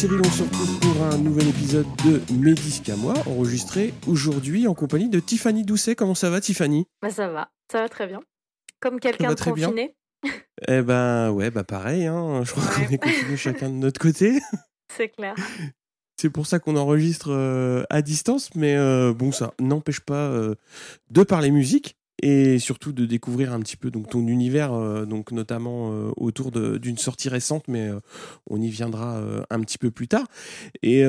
Cyril, on se retrouve pour un nouvel épisode de Mes disques à moi, enregistré aujourd'hui en compagnie de Tiffany Doucet. Comment ça va Tiffany? Bah ça va, ça va très bien. Comme quelqu'un de très bien. confiné. Eh ben ouais, bah pareil, hein. je crois Ouais. qu'on est confinés chacun de notre côté. C'est clair. C'est pour ça qu'on enregistre euh, à distance, mais euh, bon, ça n'empêche pas euh, de parler musique et surtout de découvrir un petit peu donc ton univers, euh, donc notamment euh, autour d'une sortie récente, mais euh, on y viendra un petit peu plus tard. Et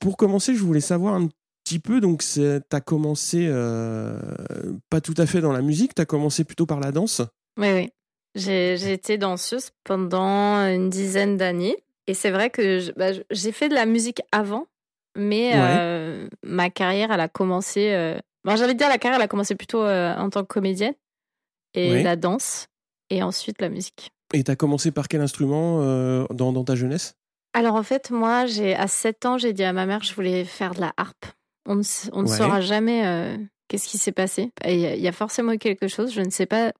pour commencer, je voulais savoir un petit peu, donc tu as commencé pas tout à fait dans la musique, tu as commencé plutôt par la danse? Oui, oui. J'ai été danseuse pendant une dizaine d'années. Et c'est vrai que bah, j'ai fait de la musique avant, mais Ouais. ma carrière, elle a commencé. Bon, J'avais dire la carrière, elle a commencé plutôt euh, en tant que comédienne et la danse, et ensuite la musique. Et tu as commencé par quel instrument euh, dans, dans ta jeunesse? Alors en fait, moi, j'ai à 7 ans, j'ai dit à ma mère je voulais faire de la harpe. On ne, on ne Ouais. saura jamais euh, qu'est-ce qui s'est passé. Il y, a- forcément quelque chose. Je ne sais pas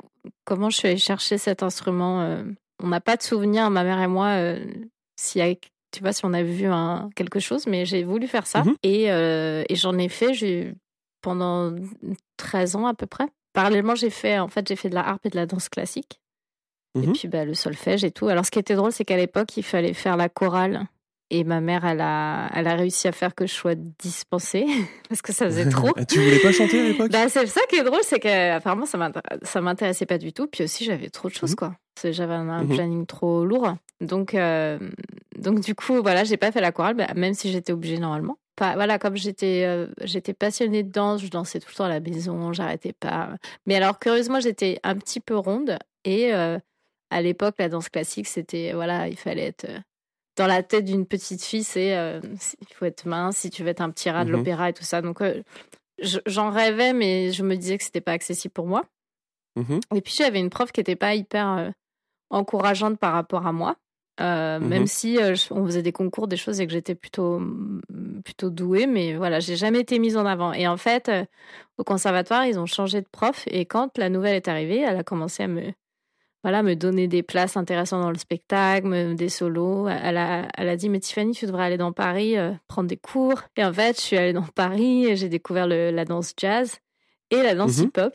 comment je suis allée chercher cet instrument. euh, on n'a pas de souvenir, ma mère et moi, a, tu vois, si on a vu un, quelque chose, mais j'ai voulu faire ça. Mhm. Et, et j'en ai fait j'ai, pendant 13 ans à peu près. Parallèlement, j'ai fait, en fait, j'ai fait de la harpe et de la danse classique. Et Mhm. puis bah, le solfège et tout. Alors ce qui était drôle, c'est qu'à l'époque, il fallait faire la chorale. Et ma mère, elle a, elle a réussi à faire que je sois dispensée parce que ça faisait trop. Ah, tu voulais pas chanter à l'époque? Bah, c'est ça qui est drôle, c'est qu'apparemment ça m'intér- ça m'intéressait pas du tout. Puis aussi, j'avais trop de choses, Mhm. quoi. J'avais un, un Mhm. planning trop lourd. Donc, euh, donc du coup, voilà, j'ai pas fait la chorale, bah, même si j'étais obligée normalement. Pas, voilà, comme j'étais euh, j'étais passionnée de danse, je dansais tout le temps à la maison, j'arrêtais pas. Mais alors, curieusement, j'étais un petit peu ronde. Et euh, à l'époque, la danse classique, c'était, voilà, il fallait être euh, dans la tête d'une petite fille, c'est euh, il faut être mince, si tu veux être un petit rat de Mhm. l'opéra et tout ça. Donc, je- j'en rêvais, mais je me disais que c'était pas accessible pour moi. Mhm. Et puis j'avais une prof qui était pas hyper encourageante par rapport à moi, Euh, Mhm. même si euh, on faisait des concours, des choses et que j'étais plutôt mm, plutôt douée, mais voilà, j'ai jamais été mise en avant. Et en fait, euh, au conservatoire, ils ont changé de prof et quand la nouvelle est arrivée, elle a commencé à me voilà, me donner des places intéressantes dans le spectacle, me- des solos. Elle a, elle a dit, mais Tiffany, tu devrais aller dans Paris, prendre des cours. Et en fait, je suis allée dans Paris et j'ai découvert le- la danse jazz et la danse Mhm. hip-hop.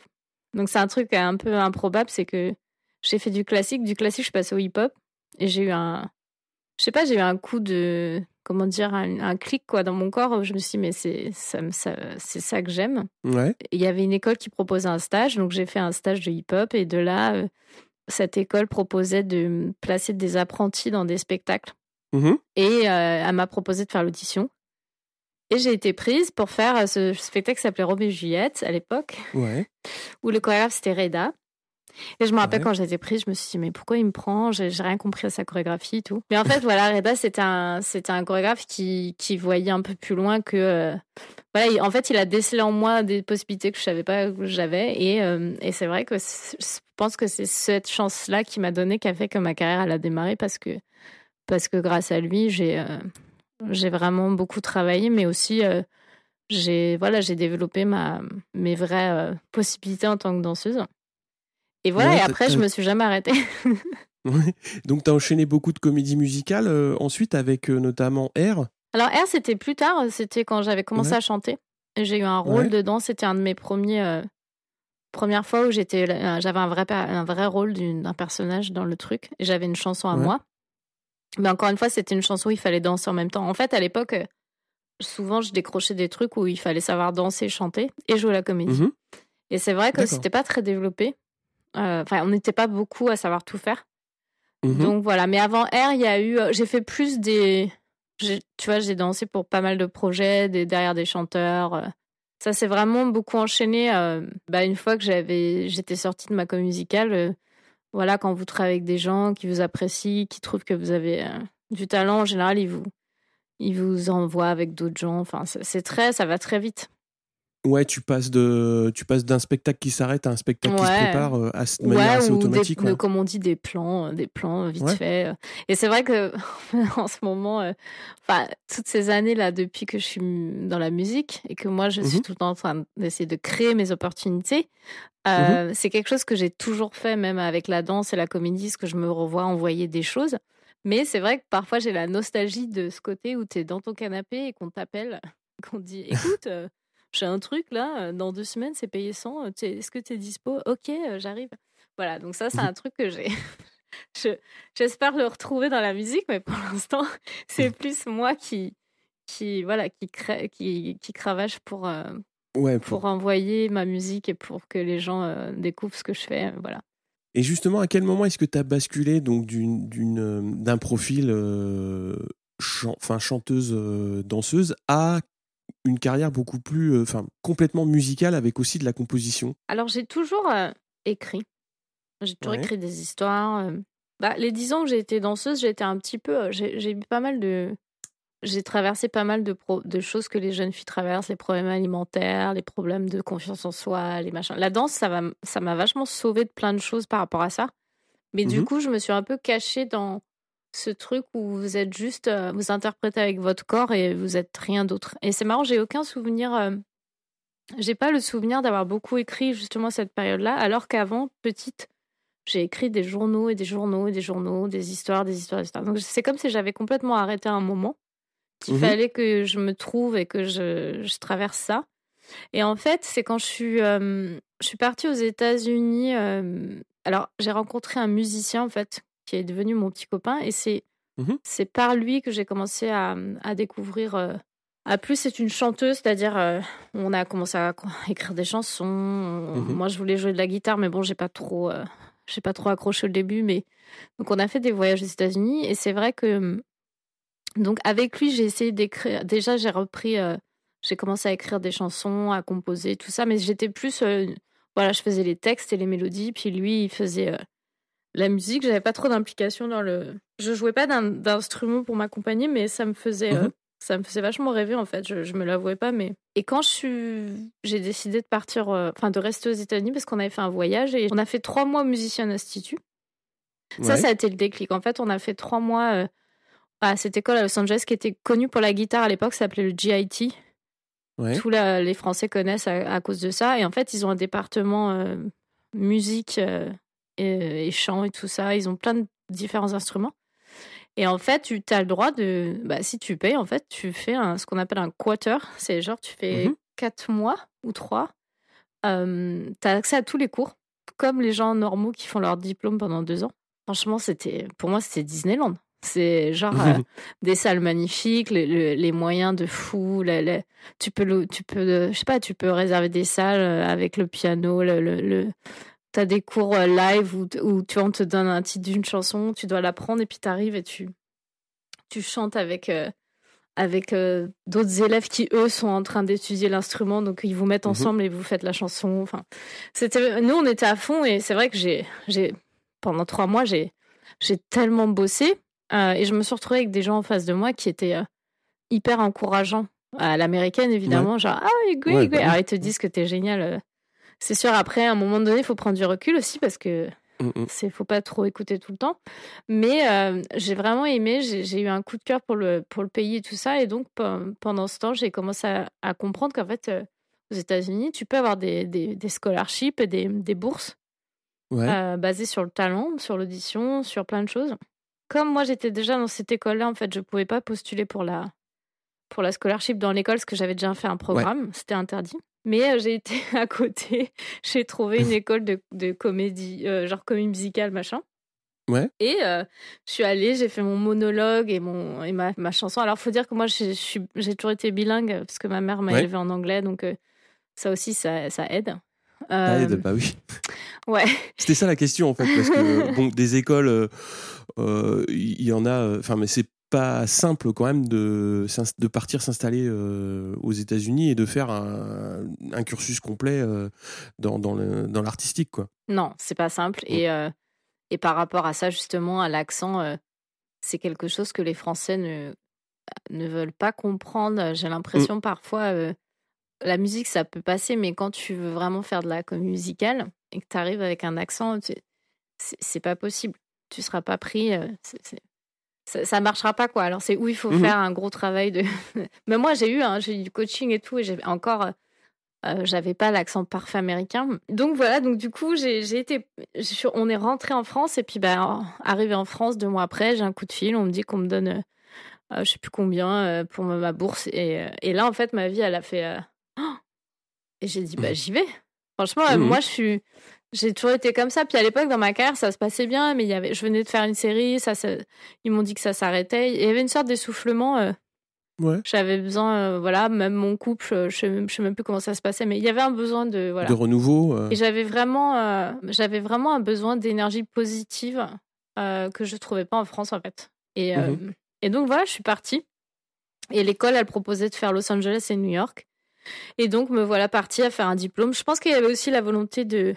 Donc c'est un truc un peu improbable, c'est que j'ai fait du classique, du classique, je suis passée au hip-hop j'ai eu un, je sais pas, j'ai eu un coup de, comment dire, un, un clic quoi dans mon corps. où Je me suis dit, mais c'est ça, me- ça, c'est ça que j'aime Ouais. il y avait une école qui proposait un stage, donc j'ai fait un stage de hip-hop et de là, euh, cette école proposait de placer des apprentis dans des spectacles Mhm. et euh, elle m'a proposé de faire l'audition. Et j'ai été prise pour faire euh, ce spectacle qui s'appelait Roméo et Juliette à l'époque, Ouais. où le chorégraphe c'était Reda. Et je me rappelle Ouais. quand j'ai été prise, je me suis dit, mais pourquoi il me prend? J'ai rien compris à sa chorégraphie et tout. Mais en fait, voilà, Reda, c'était un, c'était un chorégraphe qui, qui voyait un peu plus loin que. euh, voilà, il- en fait, il a décelé en moi des possibilités que je savais pas que j'avais. Et, euh, et c'est vrai que je pense que c'est cette chance-là qui m'a donné, qui a fait que ma carrière, elle a démarré parce que, parce que grâce à lui, j'ai euh, j'ai vraiment beaucoup travaillé, mais aussi. j'ai voilà j'ai développé ma mes vraies euh, possibilités en tant que danseuse et voilà Ouais, et après je me suis jamais arrêtée Ouais. Donc, tu as enchaîné beaucoup de comédies musicales euh, ensuite avec euh, notamment R. alors R c'était plus tard c'était quand j'avais commencé Ouais. à chanter j'ai eu un rôle dedans c'était un de mes premiers euh, premières fois où j'étais j'avais un vrai un vrai rôle d'un personnage dans le truc et j'avais une chanson à moi mais encore une fois c'était une chanson où il fallait danser en même temps en fait à l'époque souvent je décrochais des trucs où il fallait savoir danser chanter et jouer la comédie Mhm. Et c'est vrai que c'était pas très développé. Euh, Enfin, on n'était pas beaucoup à savoir tout faire. Mhm. Donc voilà. Mais avant R, il y a eu. euh, J'ai fait plus des. Tu vois, j'ai dansé pour pas mal de projets, des, derrière des chanteurs. euh. Ça s'est vraiment beaucoup enchaîné. euh, bah, une fois que j'avais, j'étais sortie de ma comédie musicale, euh, voilà, quand vous travaillez avec des gens qui vous apprécient, qui trouvent que vous avez euh, du talent, en général, ils vous, il vous envoie avec d'autres gens. Enfin, c'est très, ça va très vite. Ouais, tu passes de, tu passes d'un spectacle qui s'arrête à un spectacle qui se prépare euh, à, de manière assez automatique. Des, comme on dit, des plans, euh, des plans vite fait. Euh. Et c'est vrai que en ce moment, enfin, toutes ces années là, depuis que je suis dans la musique et que moi je suis mmh tout le temps en train d'essayer de créer mes opportunités, mmh c'est quelque chose que j'ai toujours fait, même avec la danse et la comédie, ce que je me revois envoyer des choses. Mais c'est vrai que parfois j'ai la nostalgie de ce côté où tu es dans ton canapé et qu'on t'appelle, qu'on te dit écoute, j'ai un truc là, dans deux semaines, c'est payé 100, est-ce que tu es dispo? Ok, j'arrive. Voilà, donc ça, c'est mmh un truc que j'ai. J'espère le retrouver dans la musique, mais pour l'instant, c'est plus moi qui, qui, voilà, qui, qui, qui cravache pour, ouais, pour... envoyer ma musique et pour que les gens découvrent ce que je fais. Voilà. Et justement, à quel moment est-ce que tu as basculé donc d'un profil euh, enfin, chanteuse euh, danseuse à une carrière beaucoup plus, euh, enfin, complètement musicale avec aussi de la composition Alors j'ai toujours écrit. J'ai toujours écrit des histoires. Bah, les dix ans que j'ai été danseuse, j'ai été un petit peu, j'ai eu pas mal de, j'ai traversé pas mal de, de, choses que les jeunes filles traversent, les problèmes alimentaires, les problèmes de confiance en soi, les machins. La danse, ça m'a ça vachement sauvé de plein de choses par rapport à ça. Mais du mmh coup, je me suis un peu cachée dans ce truc où vous êtes juste, euh, vous interprétez avec votre corps et vous êtes rien d'autre. Et c'est marrant, j'ai aucun souvenir, euh, j'ai pas le souvenir d'avoir beaucoup écrit justement cette période-là, alors qu'avant, petite, j'ai écrit des journaux et des journaux et des journaux, des histoires, des histoires, des histoires. Donc c'est comme si j'avais complètement arrêté un moment qu'il mmh fallait que je me trouve et que je, je traverse ça. Et en fait, c'est quand je suis, je suis partie aux États-Unis. alors, j'ai rencontré un musicien, en fait, qui est devenu mon petit copain. Et c'est mmh c'est par lui que j'ai commencé à, à découvrir. à plus, c'est une chanteuse, c'est-à-dire, on a commencé à écrire des chansons. Mmh moi, je voulais jouer de la guitare, mais bon, j'ai pas trop. j'ai pas trop accroché au début, mais donc on a fait des voyages aux États-Unis et c'est vrai que donc avec lui, j'ai essayé d'écrire. Déjà, j'ai repris, euh, j'ai commencé à écrire des chansons, à composer, tout ça, mais j'étais plus, euh, voilà, je faisais les textes et les mélodies, puis lui, il faisait euh, la musique. J'avais pas trop d'implication dans le. Je jouais pas d'instrument pour m'accompagner, mais ça me faisait, mmh ça me faisait vachement rêver en fait. Je, je me l'avouais pas, mais et quand je suis, j'ai décidé de partir, enfin de rester aux États-Unis parce qu'on avait fait un voyage et on a fait trois mois au Musician Institute. Ça, ça a été le déclic. En fait, on a fait trois mois à cette école à Los Angeles qui était connue pour la guitare à l'époque, s'appelait le GIT. Tous les Français connaissent à, cause de ça. Et en fait, ils ont un département euh, musique euh, et, chant et tout ça. Ils ont plein de différents instruments. Et en fait, tu as le droit de. Bah, si tu payes, en fait, tu fais ce qu'on appelle un quarter. C'est genre, tu fais mhm. quatre mois ou trois. Euh, tu as accès à tous les cours, comme les gens normaux qui font leur diplôme pendant deux ans. Franchement, c'était pour moi, c'était Disneyland. C'est genre euh, des salles magnifiques, les, moyens de fou. tu peux, tu peux, euh, je sais pas, tu peux réserver des salles avec le piano. Le, le, t'as des cours live où, où tu on te donne un titre d'une chanson, tu dois l'apprendre et puis t'arrives et tu, tu chantes avec avec d'autres élèves qui eux sont en train d'étudier l'instrument, donc ils vous mettent mmh ensemble et vous faites la chanson. Enfin, c'était, nous on était à fond et c'est vrai que j'ai, j'ai pendant trois mois j'ai j'ai tellement bossé euh, et je me suis retrouvée avec des gens en face de moi qui étaient euh, hyper encourageants. À l'américaine, évidemment, genre, ah, bah Alors, ils te disent que t'es génial. Euh. C'est sûr, après, à un moment donné, il faut prendre du recul aussi parce que mmh, mmh. c'est faut pas trop écouter tout le temps. Mais j'ai vraiment aimé, j'ai eu un coup de cœur pour le, pour le pays et tout ça. Et donc, pendant ce temps, j'ai commencé à, comprendre qu'en fait, aux États-Unis, tu peux avoir des, des, des scholarships et des, des bourses basées sur le talent, sur l'audition, sur plein de choses comme moi j'étais déjà dans cette école-là, en fait, je pouvais pas postuler pour la pour la scholarship dans l'école parce que j'avais déjà fait un programme, c'était interdit. Mais euh, j'ai été à côté, j'ai trouvé une école de, de comédie, euh, genre comédie musicale, machin. Ouais. Et euh, je suis allée, j'ai fait mon monologue et, mon, et ma, ma chanson. Alors, faut dire que moi, j'ai toujours été bilingue parce que ma mère m'a élevée en anglais, donc ça aussi, ça, ça aide. Ça aide, bah oui. Ouais. C'était ça la question en fait, parce que bon, des écoles, il euh, y, en a. Enfin, mais c'est pas simple quand même de, de partir s'installer euh, aux États-Unis et de faire un, cursus complet dans, dans l'artistique, quoi. Non, c'est pas simple. Mm. Et, et par rapport à ça, justement, à l'accent, c'est quelque chose que les Français ne ne veulent pas comprendre. J'ai l'impression parfois, la musique, ça peut passer, mais quand tu veux vraiment faire de la comédie musicale et que tu arrives avec un accent, c'est pas possible. Tu seras pas pris. Ça, ça, marchera pas, quoi. Alors, c'est où il faut mmh faire un gros travail de. mais moi, j'ai eu, hein, j'ai eu du coaching et tout, et j'ai encore euh, j'avais pas l'accent parfait américain. Donc voilà, donc du coup, j'ai été. On est rentré en France et puis, bah, arrivé en France deux mois après, j'ai un coup de fil. On me dit qu'on me donne, euh, je sais plus combien euh, pour ma bourse. Et, et, là, en fait, ma vie, elle a fait. Oh et j'ai dit, bah, j'y vais. Franchement, mmh. moi, je suis. J'ai toujours été comme ça. Puis à l'époque, dans ma carrière, ça se passait bien, mais il y avait, je venais de faire une série, ça, ça ils m'ont dit que ça s'arrêtait. Il y avait une sorte d'essoufflement. J'avais besoin, euh, voilà, même mon couple, euh, je ne sais, même plus comment ça se passait, mais il y avait un besoin de voilà. De renouveau. Euh. Et j'avais vraiment, j'avais vraiment un besoin d'énergie positive que je trouvais pas en France en fait. Et, mmh et donc voilà, je suis partie. Et l'école, elle proposait de faire Los Angeles et New York. Et donc me voilà partie à faire un diplôme. Je pense qu'il y avait aussi la volonté de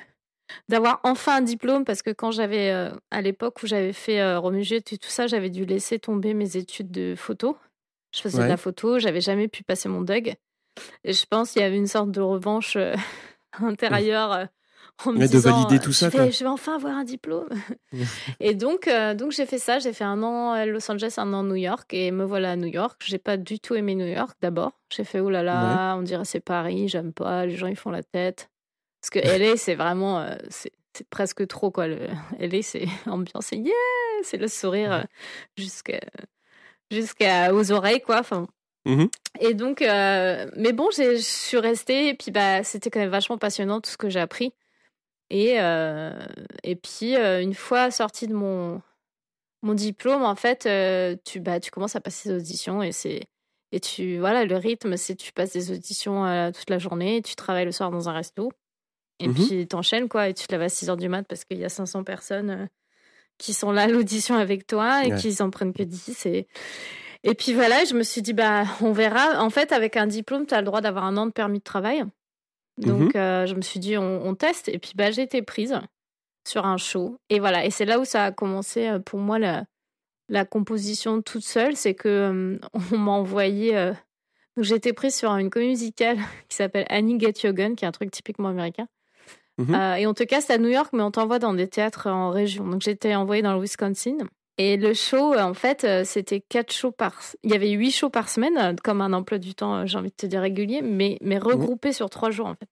d'avoir enfin un diplôme parce que quand j'avais à l'époque où j'avais fait euh, et tout ça, j'avais dû laisser tomber mes études de photo je faisais de la photo, j'avais jamais pu passer mon DUG. Et je pense qu'il y avait une sorte de revanche euh, intérieure. Euh, en me de valider tout ça. Je vais, je vais enfin avoir un diplôme. et donc, euh, donc j'ai fait ça. J'ai fait un an à Los Angeles, un an à New York. Et me voilà à New York. J'ai pas du tout aimé New York d'abord. J'ai fait, oh là là, on dirait c'est Paris, j'aime pas. Les gens, ils font la tête. Parce que LA, c'est vraiment. c'est presque trop, quoi. Le... LA, c'est ambiance, c'est yeah! C'est le sourire jusqu'à jusqu'aux oreilles, quoi. Enfin, mmh Et donc, euh, mais bon, je suis restée, et puis bah, c'était quand même vachement passionnant tout ce que j'ai appris. Et, euh, et puis, euh, une fois sortie de mon, mon diplôme, en fait, tu, bah, tu commences à passer des auditions et c'est. Et tu, voilà, le rythme, c'est tu passes des auditions toute la journée, tu travailles le soir dans un resto, et mmh puis t'enchaînes, quoi, et tu te lèves à 6 h du mat parce qu'il y a 500 personnes qui sont là à l'audition avec toi et qui en prennent que 10. Et, et puis voilà, je me suis dit, bah, on verra. En fait, avec un diplôme, tu as le droit d'avoir un an de permis de travail. Donc, mhm. euh, je me suis dit, on, teste. Et puis, bah, j'ai été prise sur un show. Et voilà. Et c'est là où ça a commencé euh, pour moi la, la composition toute seule. C'est que euh, on m'a envoyé. Donc, j'ai été prise sur une comédie musicale qui s'appelle Annie Get Your Gun, qui est un truc typiquement américain. Mhm. Euh, et on te casse à New York, mais on t'envoie dans des théâtres en région. Donc j'étais envoyée dans le Wisconsin. Et le show, en fait, euh, c'était quatre shows par. Il y avait huit shows par semaine, euh, comme un emploi du temps, j'ai envie de te dire régulier, mais, mais regroupés sur trois jours, en fait.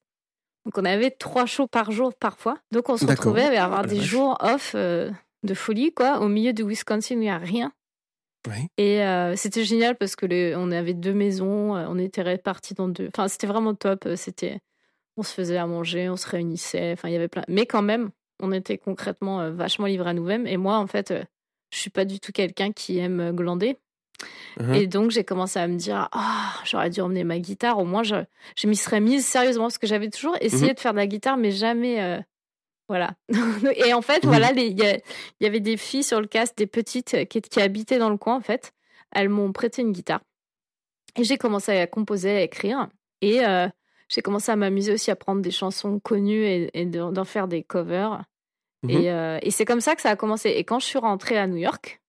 Donc on avait trois shows par jour parfois. Donc on se retrouvait à avoir des jours off de folie, quoi, au milieu du Wisconsin où il n'y a rien. Et c'était génial parce que les, on avait deux maisons, on était répartis dans deux. Enfin, c'était vraiment top. C'était on se faisait à manger, on se réunissait, enfin il y avait plein. Mais quand même, on était concrètement euh, vachement livrés à nous-mêmes. Et moi, en fait, euh, je suis pas du tout quelqu'un qui aime euh, glander. Uh-huh. Et donc j'ai commencé à me dire, ah, j'aurais dû emmener ma guitare. Au moins, je, je m'y serais mise sérieusement parce que j'avais toujours essayé uh-huh. de faire de la guitare, mais jamais. Voilà. et en fait, voilà, il y, avait des filles sur le cast, des petites qui, qui habitaient dans le coin, en fait. Elles m'ont prêté une guitare. Et j'ai commencé à composer, à écrire. Et j'ai commencé à m'amuser aussi à prendre des chansons connues et, d'en faire des covers. Mhm. Euh, et, c'est comme ça que ça a commencé. Et quand je suis rentrée à New York,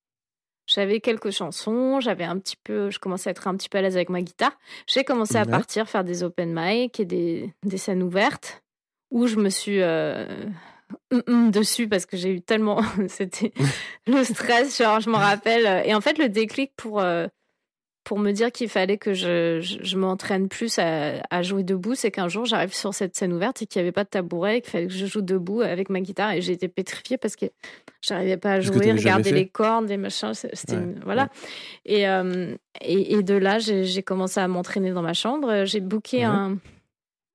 j'avais quelques chansons, j'avais un petit peu, je commençais à être un petit peu à l'aise avec ma guitare. J'ai commencé à partir faire des open mic et des, des scènes ouvertes où je me suis euh, hum, hum dessus parce que j'ai eu tellement, c'était le stress, genre je me rappelle. Et en fait, le déclic pour euh, pour me dire qu'il fallait que je, je, m'entraîne plus à, jouer debout, c'est qu'un jour j'arrive sur cette scène ouverte et qu'il n'y avait pas de tabouret, qu'il fallait que je joue debout avec ma guitare et j'ai été pétrifiée parce que j'arrivais pas à jouer, regarder les cordes, les machins, c'était voilà. Et, euh, et, et de là j'ai commencé à m'entraîner dans ma chambre. J'ai booké un,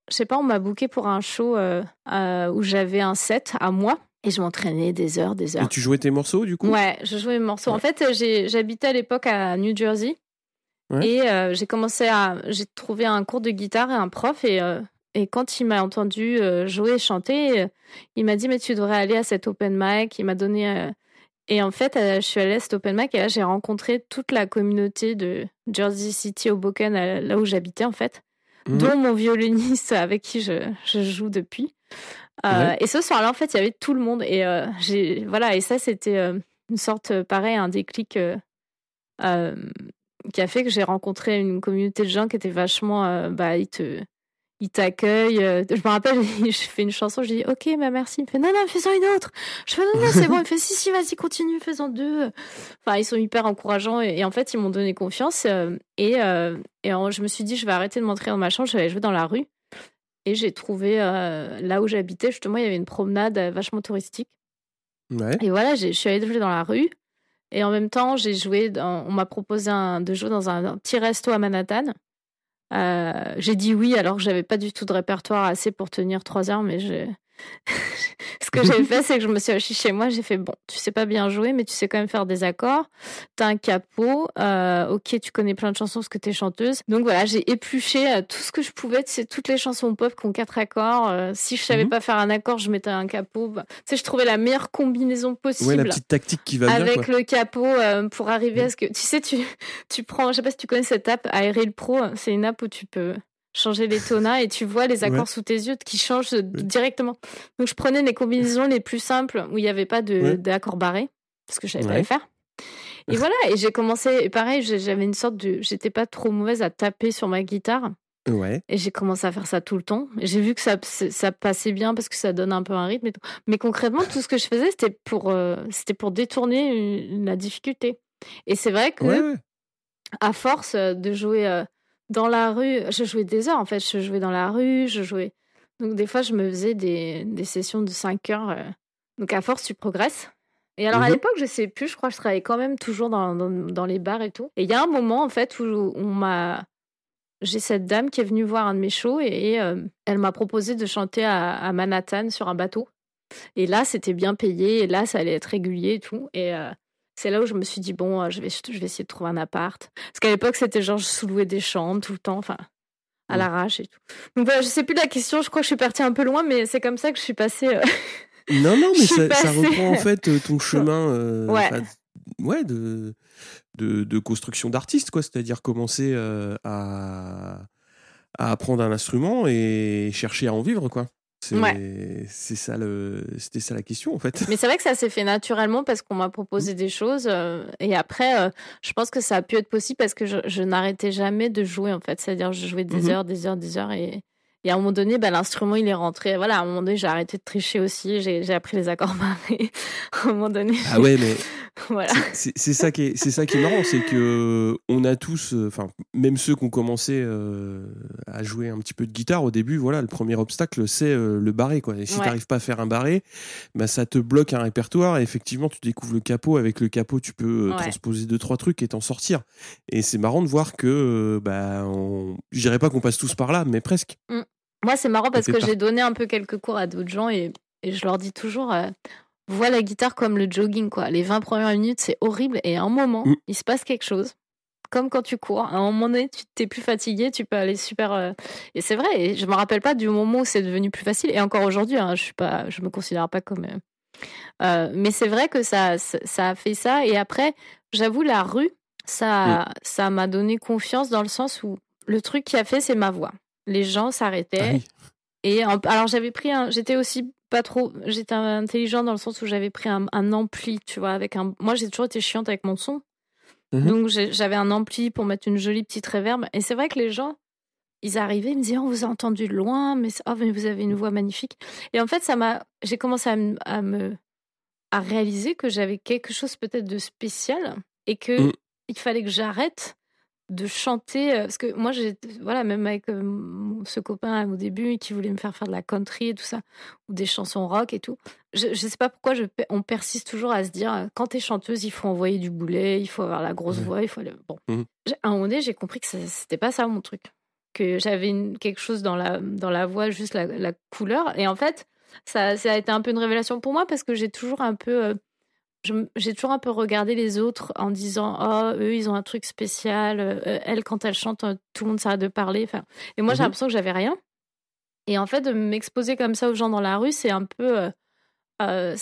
je sais pas, on m'a booké pour un show euh, euh, où j'avais un set à moi. Et je m'entraînais des heures, des heures. Et tu jouais tes morceaux du coup? Ouais, je jouais mes morceaux. En fait, j'habitais à l'époque à New Jersey. Et euh, j'ai commencé à. J'ai trouvé un cours de guitare et un prof. Et, euh, et quand il m'a entendu euh, jouer et chanter, il m'a dit Mais tu devrais aller à cet open mic. Il m'a donné. Et en fait, je suis allée à cet open mic et là, j'ai rencontré toute la communauté de Jersey City, Hoboken, là où j'habitais, en fait, mhm. dont mon violoniste avec qui je, je joue depuis. Et ce soir-là, en fait, il y avait tout le monde. Et, j'ai voilà, et ça, c'était une sorte, pareil, un déclic qui a fait que j'ai rencontré une communauté de gens qui étaient vachement, bah, ils te, il t'accueille. Je me rappelle, je fais une chanson, je dis OK, bah merci. Il me fait non, non, fais-en une autre. Je fais non, non, c'est bon. Il me fait si, si, vas-y, continue, fais-en deux. Enfin, ils sont hyper encourageants et, en fait, ils m'ont donné confiance. et et je me suis dit, je vais arrêter de m'entrer dans ma chambre, je vais aller jouer dans la rue. Et j'ai trouvé là où j'habitais, justement, il y avait une promenade vachement touristique. Ouais. Et voilà, je suis allée jouer dans la rue. Et en même temps, j'ai joué, on m'a proposé de jouer dans un, petit resto à Manhattan. Euh, j'ai dit oui alors que j'avais pas du tout de répertoire assez pour tenir trois heures, mais je, ce que j'ai fait, c'est que je me suis assise chez moi, j'ai fait bon, tu sais pas bien jouer, mais tu sais quand même faire des accords. T'as un capot, euh, ok, tu connais plein de chansons parce que t'es chanteuse. Donc voilà, j'ai épluché euh, tout ce que je pouvais. Tu sais, toutes les chansons pop qui ont quatre accords. Euh, si je savais mhm. pas faire un accord, je mettais un capot. Bah, tu sais, je trouvais la meilleure combinaison possible. Ouais, la petite tactique qui va bien. Avec le capot pour arriver à ce que. Tu sais, tu, tu prends, je sais pas si tu connais cette app, Aerial Pro. C'est une app où tu peux changer les tonas et tu vois les accords sous tes yeux qui changent directement. Donc je prenais les combinaisons les plus simples où il n'y avait pas d'accords barrés parce que je savais pas les faire. Et voilà, et j'ai commencé, et pareil, j'avais une sorte de. J'étais pas trop mauvaise à taper sur ma guitare. Ouais. Et j'ai commencé à faire ça tout le temps. J'ai vu que ça, ça passait bien parce que ça donne un peu un rythme. Mais concrètement, tout ce que je faisais, c'était pour, euh, c'était pour détourner la difficulté. Et c'est vrai que, à force de jouer euh, dans la rue, je jouais des heures en fait. Je jouais dans la rue, je jouais. Donc des fois, je me faisais des, des sessions de 5 heures. Euh. Donc à force, tu progresses. Et alors à mmh l'époque, je sais plus, je crois que je travaillais quand même toujours dans, dans, les bars et tout. Et il y a un moment en fait où on m'a. J'ai cette dame qui est venue voir un de mes shows et, euh, elle m'a proposé de chanter à, Manhattan sur un bateau. Et là, c'était bien payé et là, ça allait être régulier et tout. Et, euh, c'est là où je me suis dit, bon, euh, je vais, je vais essayer de trouver un appart. Parce qu'à l'époque, c'était genre, je sous-louais des chambres tout le temps, enfin, à l'arrache et tout. Donc voilà, je sais plus la question, je crois que je suis partie un peu loin, mais c'est comme ça que je suis passée. Euh, non, non, mais ça, reprend en fait euh, ton chemin. ouais. ouais, de, de, de construction d'artiste, quoi. C'est-à-dire commencer à, à apprendre un instrument et chercher à en vivre, quoi. C'est ça le, c'était ça la question en fait. Mais c'est vrai que ça s'est fait naturellement parce qu'on m'a proposé mmh. des choses euh, et après, euh, je pense que ça a pu être possible parce que je, n'arrêtais jamais de jouer en fait. C'est-à-dire, je jouais des mmh heures, des heures, des heures et, et à un moment donné, bah, l'instrument il est rentré. Voilà, à un moment donné, j'ai arrêté de tricher aussi. J'ai appris les accords barrés. à un moment donné. Ah ouais, mais voilà. C'est ça qui est, c'est ça qui est marrant, c'est que on a tous, euh, enfin même ceux qui ont commencé euh, à jouer un petit peu de guitare au début, voilà, le premier obstacle c'est euh, le barré quoi. Et si tu n'arrives pas à faire un barré, bah ça te bloque un répertoire. Et effectivement, tu découvres le capot. Avec le capot, tu peux transposer deux trois trucs et t'en sortir. Et c'est marrant de voir que, bah, on... je dirais pas qu'on passe tous par là, mais presque. Mmh. Moi, c'est marrant parce que j'ai donné un peu quelques cours à d'autres gens et, et, je leur dis toujours vois la guitare comme le jogging, quoi. Les 20 premières minutes, c'est horrible. Et à un moment, mm. il se passe quelque chose. Comme quand tu cours. À un moment donné, tu t'es plus fatigué, tu peux aller super. Euh, et c'est vrai, et je me rappelle pas du moment où c'est devenu plus facile. Et encore aujourd'hui, hein, je suis pas, je me considère pas comme. Euh, euh, mais c'est vrai que ça, ça a fait ça. Et après, j'avoue, la rue, ça, mm. ça m'a donné confiance dans le sens où le truc qui a fait, c'est ma voix. Les gens s'arrêtaient. Ah et alors j'avais pris un, j'étais aussi pas trop. J'étais intelligent dans le sens où j'avais pris un, ampli, tu vois, avec un. Moi, j'ai toujours été chiante avec mon son. Mhm. Donc, j'avais un ampli pour mettre une jolie petite réverbe. Et c'est vrai que les gens, ils arrivaient, ils me disaient, on vous a entendu de loin, mais, oh, mais vous avez une voix magnifique. Et en fait, ça m'a. J'ai commencé à, me. à réaliser que j'avais quelque chose peut-être de spécial et que mm. il fallait que j'arrête de chanter euh, parce que moi j'ai voilà même avec euh, ce copain au début qui voulait me faire faire de la country et tout ça ou des chansons rock et tout je, je sais pas pourquoi je, on persiste toujours à se dire euh, quand t'es chanteuse il faut envoyer du boulet il faut avoir la grosse voix il faut aller... bon. Mmh. à un moment donné j'ai compris que c'était pas ça mon truc. Que j'avais quelque chose dans la dans la voix juste la, la couleur. Et en fait ça, ça a été un peu une révélation pour moi parce que j'ai toujours un peu j'ai toujours un peu regardé les autres en disant oh eux ils ont un truc spécial euh, elle quand elle chante euh, tout le monde s'arrête de parler enfin. Et moi j'ai mhm. l'impression que j'avais rien. Et en fait de m'exposer comme ça aux gens dans la rue c'est un peu euh,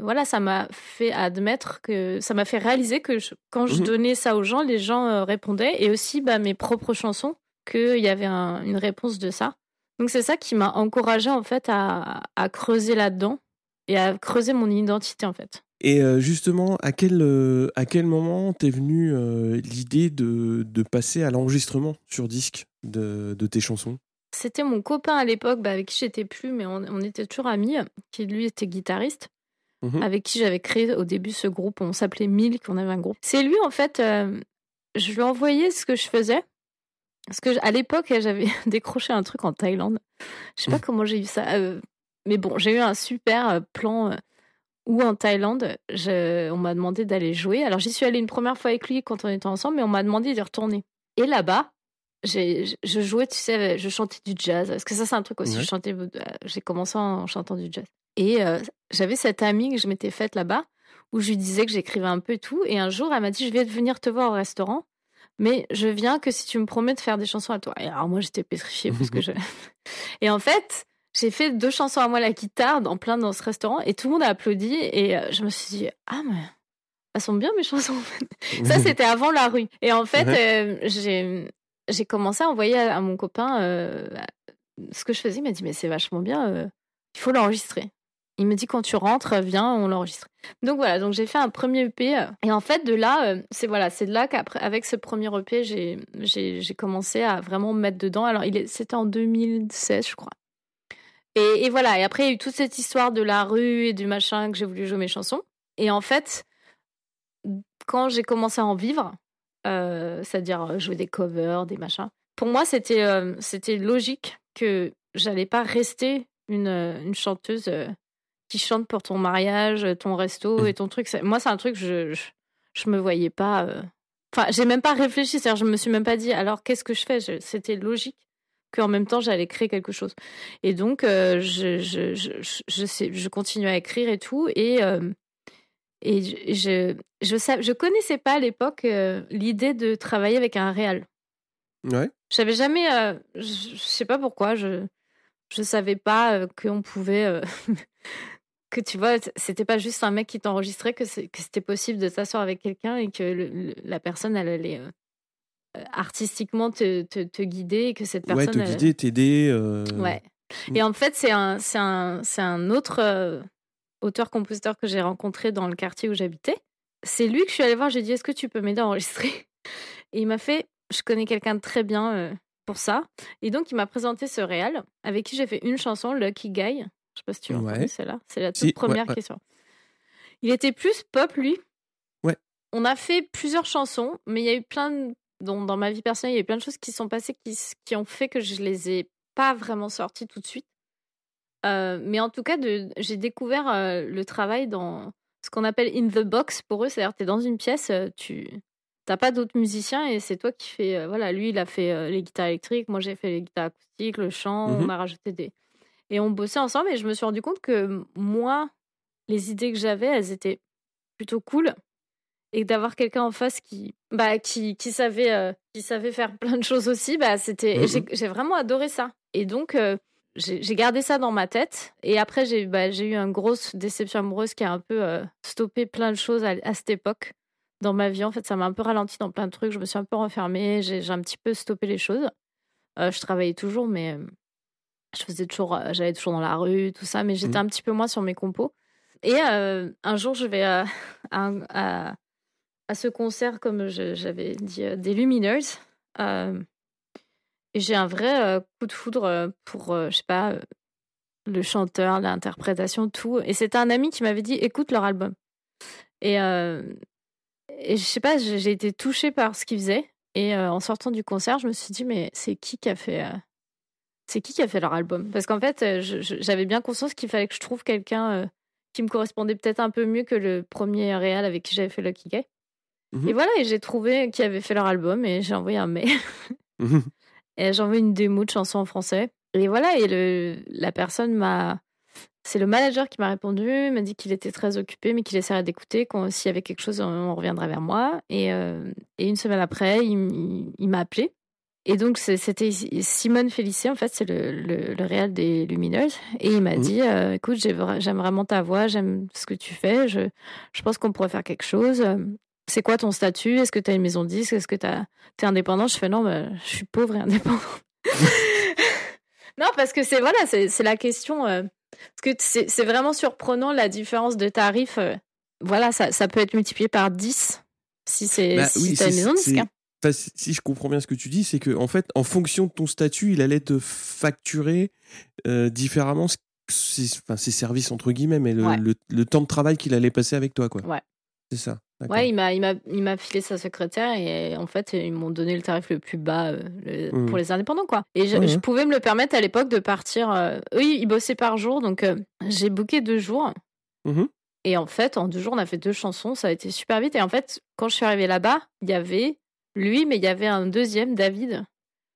voilà ça m'a fait admettre que ça m'a fait réaliser que quand je mhm. donnais ça aux gens les gens répondaient. Et aussi bah, mes propres chansons qu'il y avait une réponse de ça. Donc c'est ça qui m'a encouragé en fait à, à creuser là-dedans et à creuser mon identité en fait Et euh, justement, à quel, euh, à quel moment t'es venue euh, l'idée de, de passer à l'enregistrement sur disque de, de tes chansons? C'était mon copain à l'époque, bah, avec qui j'étais plus, mais on, on était toujours amis, qui lui était guitariste, Mhm. avec qui j'avais créé au début ce groupe. On s'appelait Milk, on avait un groupe. C'est lui, en fait, euh, je lui envoyais ce que je faisais. Parce que à l'époque, j'avais décroché un truc en Thaïlande. Je sais pas Mhm. comment j'ai eu ça. euh, mais bon, j'ai eu un super plan où en Thaïlande, je- on m'a demandé d'aller jouer. Alors j'y suis allée une première fois avec lui quand on était ensemble, mais on m'a demandé d'y retourner. Et là-bas, je jouais, tu sais, je chantais du jazz. Parce que ça, c'est un truc aussi. Ouais. Je chantais, j'ai commencé en chantant du jazz. Et euh, j'avais cette amie que je m'étais faite là-bas, où je lui disais que j'écrivais un peu et tout. Et un jour, elle m'a dit, je vais venir te voir au restaurant, mais je viens que si tu me promets de faire des chansons à toi. Et alors moi, j'étais pétrifiée parce que je... Et en fait, j'ai fait deux chansons à moi la guitare, en plein dans ce restaurant, et tout le monde a applaudi. Et euh, je me suis dit, ah, mais elles sont bien mes chansons. Ça, c'était avant la rue. Et en fait, euh, j'ai j'ai commencé à envoyer à, à mon copain euh, ce que je faisais. Il m'a dit, mais c'est vachement bien, euh, il faut l'enregistrer. Il me dit, quand tu rentres, viens, on l'enregistre. Donc voilà, donc j'ai fait un premier EP. Et en fait, de là, c'est voilà, c'est de là qu'après, avec ce premier EP, j'ai commencé à vraiment me mettre dedans. Alors, il c'était en 2016, je crois. Et, et voilà, et après, il y a eu toute cette histoire de la rue et du machin que j'ai voulu jouer mes chansons. Et en fait, quand j'ai commencé à en vivre, euh, c'est-à-dire jouer des covers, des machins, pour moi, c'était euh, c'était logique que j'allais pas rester une, euh, une chanteuse euh, qui chante pour ton mariage, ton resto et ton truc. Moi, c'est un truc, je, je, je me voyais pas. euh, Enfin, j'ai même pas réfléchi, c'est-à-dire, je me suis même pas dit, alors qu'est-ce que je fais? C'était logique qu'en même temps, j'allais créer quelque chose. Et donc, euh, je, je, je, je, je sais, je continue à écrire et tout. Et, euh, et je, je, je, sais- je connaissais pas à l'époque euh, l'idée de travailler avec un réal. Ouais. J'avais jamais, euh, je, je sais pas pourquoi, je je savais pas qu'on pouvait, que tu vois, c'était pas juste un mec qui t'enregistrait, que c'était possible de s'asseoir avec quelqu'un et que le- le- la personne elle allait artistiquement te, te, te guider et que cette Ouais, personne te elle- guider, t'aider. euh, Ouais. Mm. Et en fait, c'est un, c'est un, un autre euh, auteur-compositeur que j'ai rencontré dans le quartier où j'habitais. C'est lui que je suis allée voir. J'ai dit Est-ce que tu peux m'aider à enregistrer? Et il m'a fait Je connais quelqu'un de très bien euh, pour ça. Et donc, il m'a présenté ce réal avec qui j'ai fait une chanson, Lucky Guy. Je sais pas si tu l'as Ouais. celle-là. C'est la toute Si, ouais, première ouais. question. Il était plus pop, lui. Ouais. On a fait plusieurs chansons, mais il y a eu plein de. Dans, dans ma vie personnelle, il y a eu plein de choses qui sont passées qui, ont fait que je les ai pas vraiment sorties tout de suite. Euh, mais en tout cas, j'ai découvert euh, le travail dans ce qu'on appelle in the box pour eux. C'est-à-dire, tu es dans une pièce, euh, tu n'as pas d'autres musiciens et c'est toi qui fais. euh, voilà, lui, il a fait les guitares électriques, moi, j'ai fait les guitares acoustiques, le chant, on Mhm. a rajouté des. Et on bossait ensemble et je me suis rendu compte que moi, les idées que j'avais, elles étaient plutôt cool. Et d'avoir quelqu'un en face qui, bah, qui, qui, savait, euh, qui savait faire plein de choses aussi, bah, c'était, Mhm. j'ai, vraiment adoré ça. Et donc, euh, j'ai, gardé ça dans ma tête. Et après, j'ai, bah, j'ai eu une grosse déception amoureuse qui a un peu euh, stoppé plein de choses à, à cette époque dans ma vie. En fait, ça m'a un peu ralenti dans plein de trucs. Je me suis un peu renfermée. J'ai, un petit peu stoppé les choses. Je travaillais toujours, mais je faisais toujours, j'allais toujours dans la rue, tout ça. Mais j'étais Mhm. un petit peu moins sur mes compos. Et euh, un jour, je vais euh, à, à, à ce concert, comme j'avais dit, euh, des Luminers. Euh, j'ai un vrai euh, coup de foudre euh, pour, je sais pas, le chanteur, l'interprétation, tout. Et c'était un ami qui m'avait dit écoute leur album. Et, et je sais pas, j'ai été touchée par ce qu'ils faisaient. Et en sortant du concert, je me suis dit mais c'est qui qui a fait. c'est qui qui a fait leur album? Parce qu'en fait, j'avais bien conscience qu'il fallait que je trouve quelqu'un qui me correspondait peut-être un peu mieux que le premier réal avec qui j'avais fait Lucky Guy. Mhm. Et voilà, et j'ai trouvé qui avait fait leur album et j'ai envoyé un mail. Mhm. Et j'ai envoyé une démo de chanson en français. Et voilà, et le, la personne m'a. C'est le manager qui m'a répondu, m'a dit qu'il était très occupé, mais qu'il essaierait d'écouter. S'il y avait quelque chose, on, reviendrait vers moi. Et, euh, et une semaine après, il, m'a appelé. Et donc, c'était Simone Félicé, en fait, c'est le, le, le réal des Lumineuses. Et il m'a Mhm. dit euh, Écoute, j'aime vraiment ta voix, j'aime ce que tu fais, je, je pense qu'on pourrait faire quelque chose. C'est quoi ton statut? Est-ce que tu as une maison de disque Est-ce que tu es indépendant? Je fais Non, bah, je suis pauvre et indépendante. non, parce que c'est voilà, c'est la question. euh, parce que c'est vraiment surprenant la différence de tarifs. euh, voilà, ça, ça peut être multiplié par 10 si c'est Bah si oui, t'as une c'est- maison de disque. hein. Enfin, si je comprends bien ce que tu dis, c'est que en fait, en fonction de ton statut, il allait te facturer euh, différemment ses, enfin, ses services entre guillemets, mais le, Ouais. le- le temps de travail qu'il allait passer avec toi, quoi. Ouais. C'est ça. Ouais, il m'a, il m'a, il m'a filé sa secrétaire et en fait, ils m'ont donné le tarif le plus bas euh, le- Mhm. pour les indépendants, quoi. Et je, pouvais me le permettre à l'époque de partir. euh, eux, ils bossaient par jour, donc euh, j'ai booké deux jours. Mhm. Et en fait, en deux jours, on a fait deux chansons, ça a été super vite. Et en fait, quand je suis arrivée là-bas, il y avait lui, mais il y avait un deuxième, David.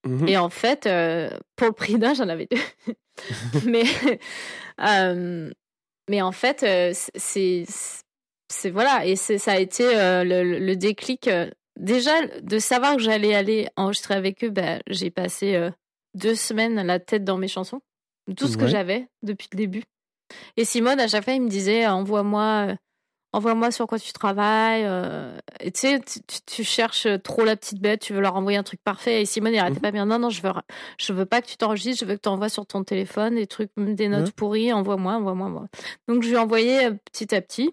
Mhm. Et en fait, euh, pour le prix d'un, j'en avais deux. mais, mais en fait, c'est, c'est, c'est- voilà, et c'est, ça a été euh, le, déclic. euh, déjà, de savoir que j'allais aller enregistrer avec eux, bah, j'ai passé euh, deux semaines la tête dans mes chansons, tout ce que j'avais depuis le début. Et Simone, à chaque fois, il me disait, envoie-moi. Envoie-moi sur quoi tu travailles. et tu sais, tu, cherches trop la petite bête, tu veux leur envoyer un truc parfait. Et Simone, il arrêtait Mhm. pas bien. Non, non, je veux, je veux pas que tu t'enregistres, je veux que tu envoies sur ton téléphone des trucs, des notes Ouais. pourries, envoie-moi, envoie-moi. envoie. Donc je lui ai envoyé euh, petit à petit.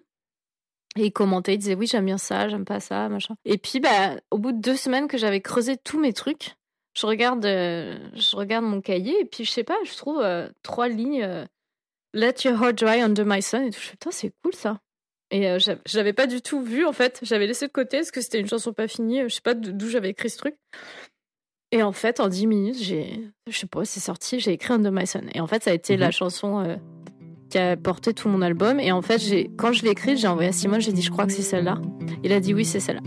Et il commentait, il disait oui, j'aime bien ça, j'aime pas ça, machin. Et puis, bah, au bout de deux semaines que j'avais creusé tous mes trucs, je regarde, euh, je regarde mon cahier et puis je sais pas, je trouve euh, trois lignes. euh, Let your heart dry under my sun et tout. Je putain, c'est cool ça. Et je l'avais pas du tout vu en fait. J'avais laissé de côté parce que c'était une chanson pas finie. Je sais pas d'où j'avais écrit ce truc. Et en fait, en 10 minutes, j'ai, je sais pas, c'est sorti, j'ai écrit Under My Sun. Et en fait, ça a été Mhm. la chanson qui a porté tout mon album. Et en fait, quand je l'ai écrite, j'ai envoyé à Simon, j'ai dit, je crois que c'est celle-là. Il a dit oui, c'est celle-là.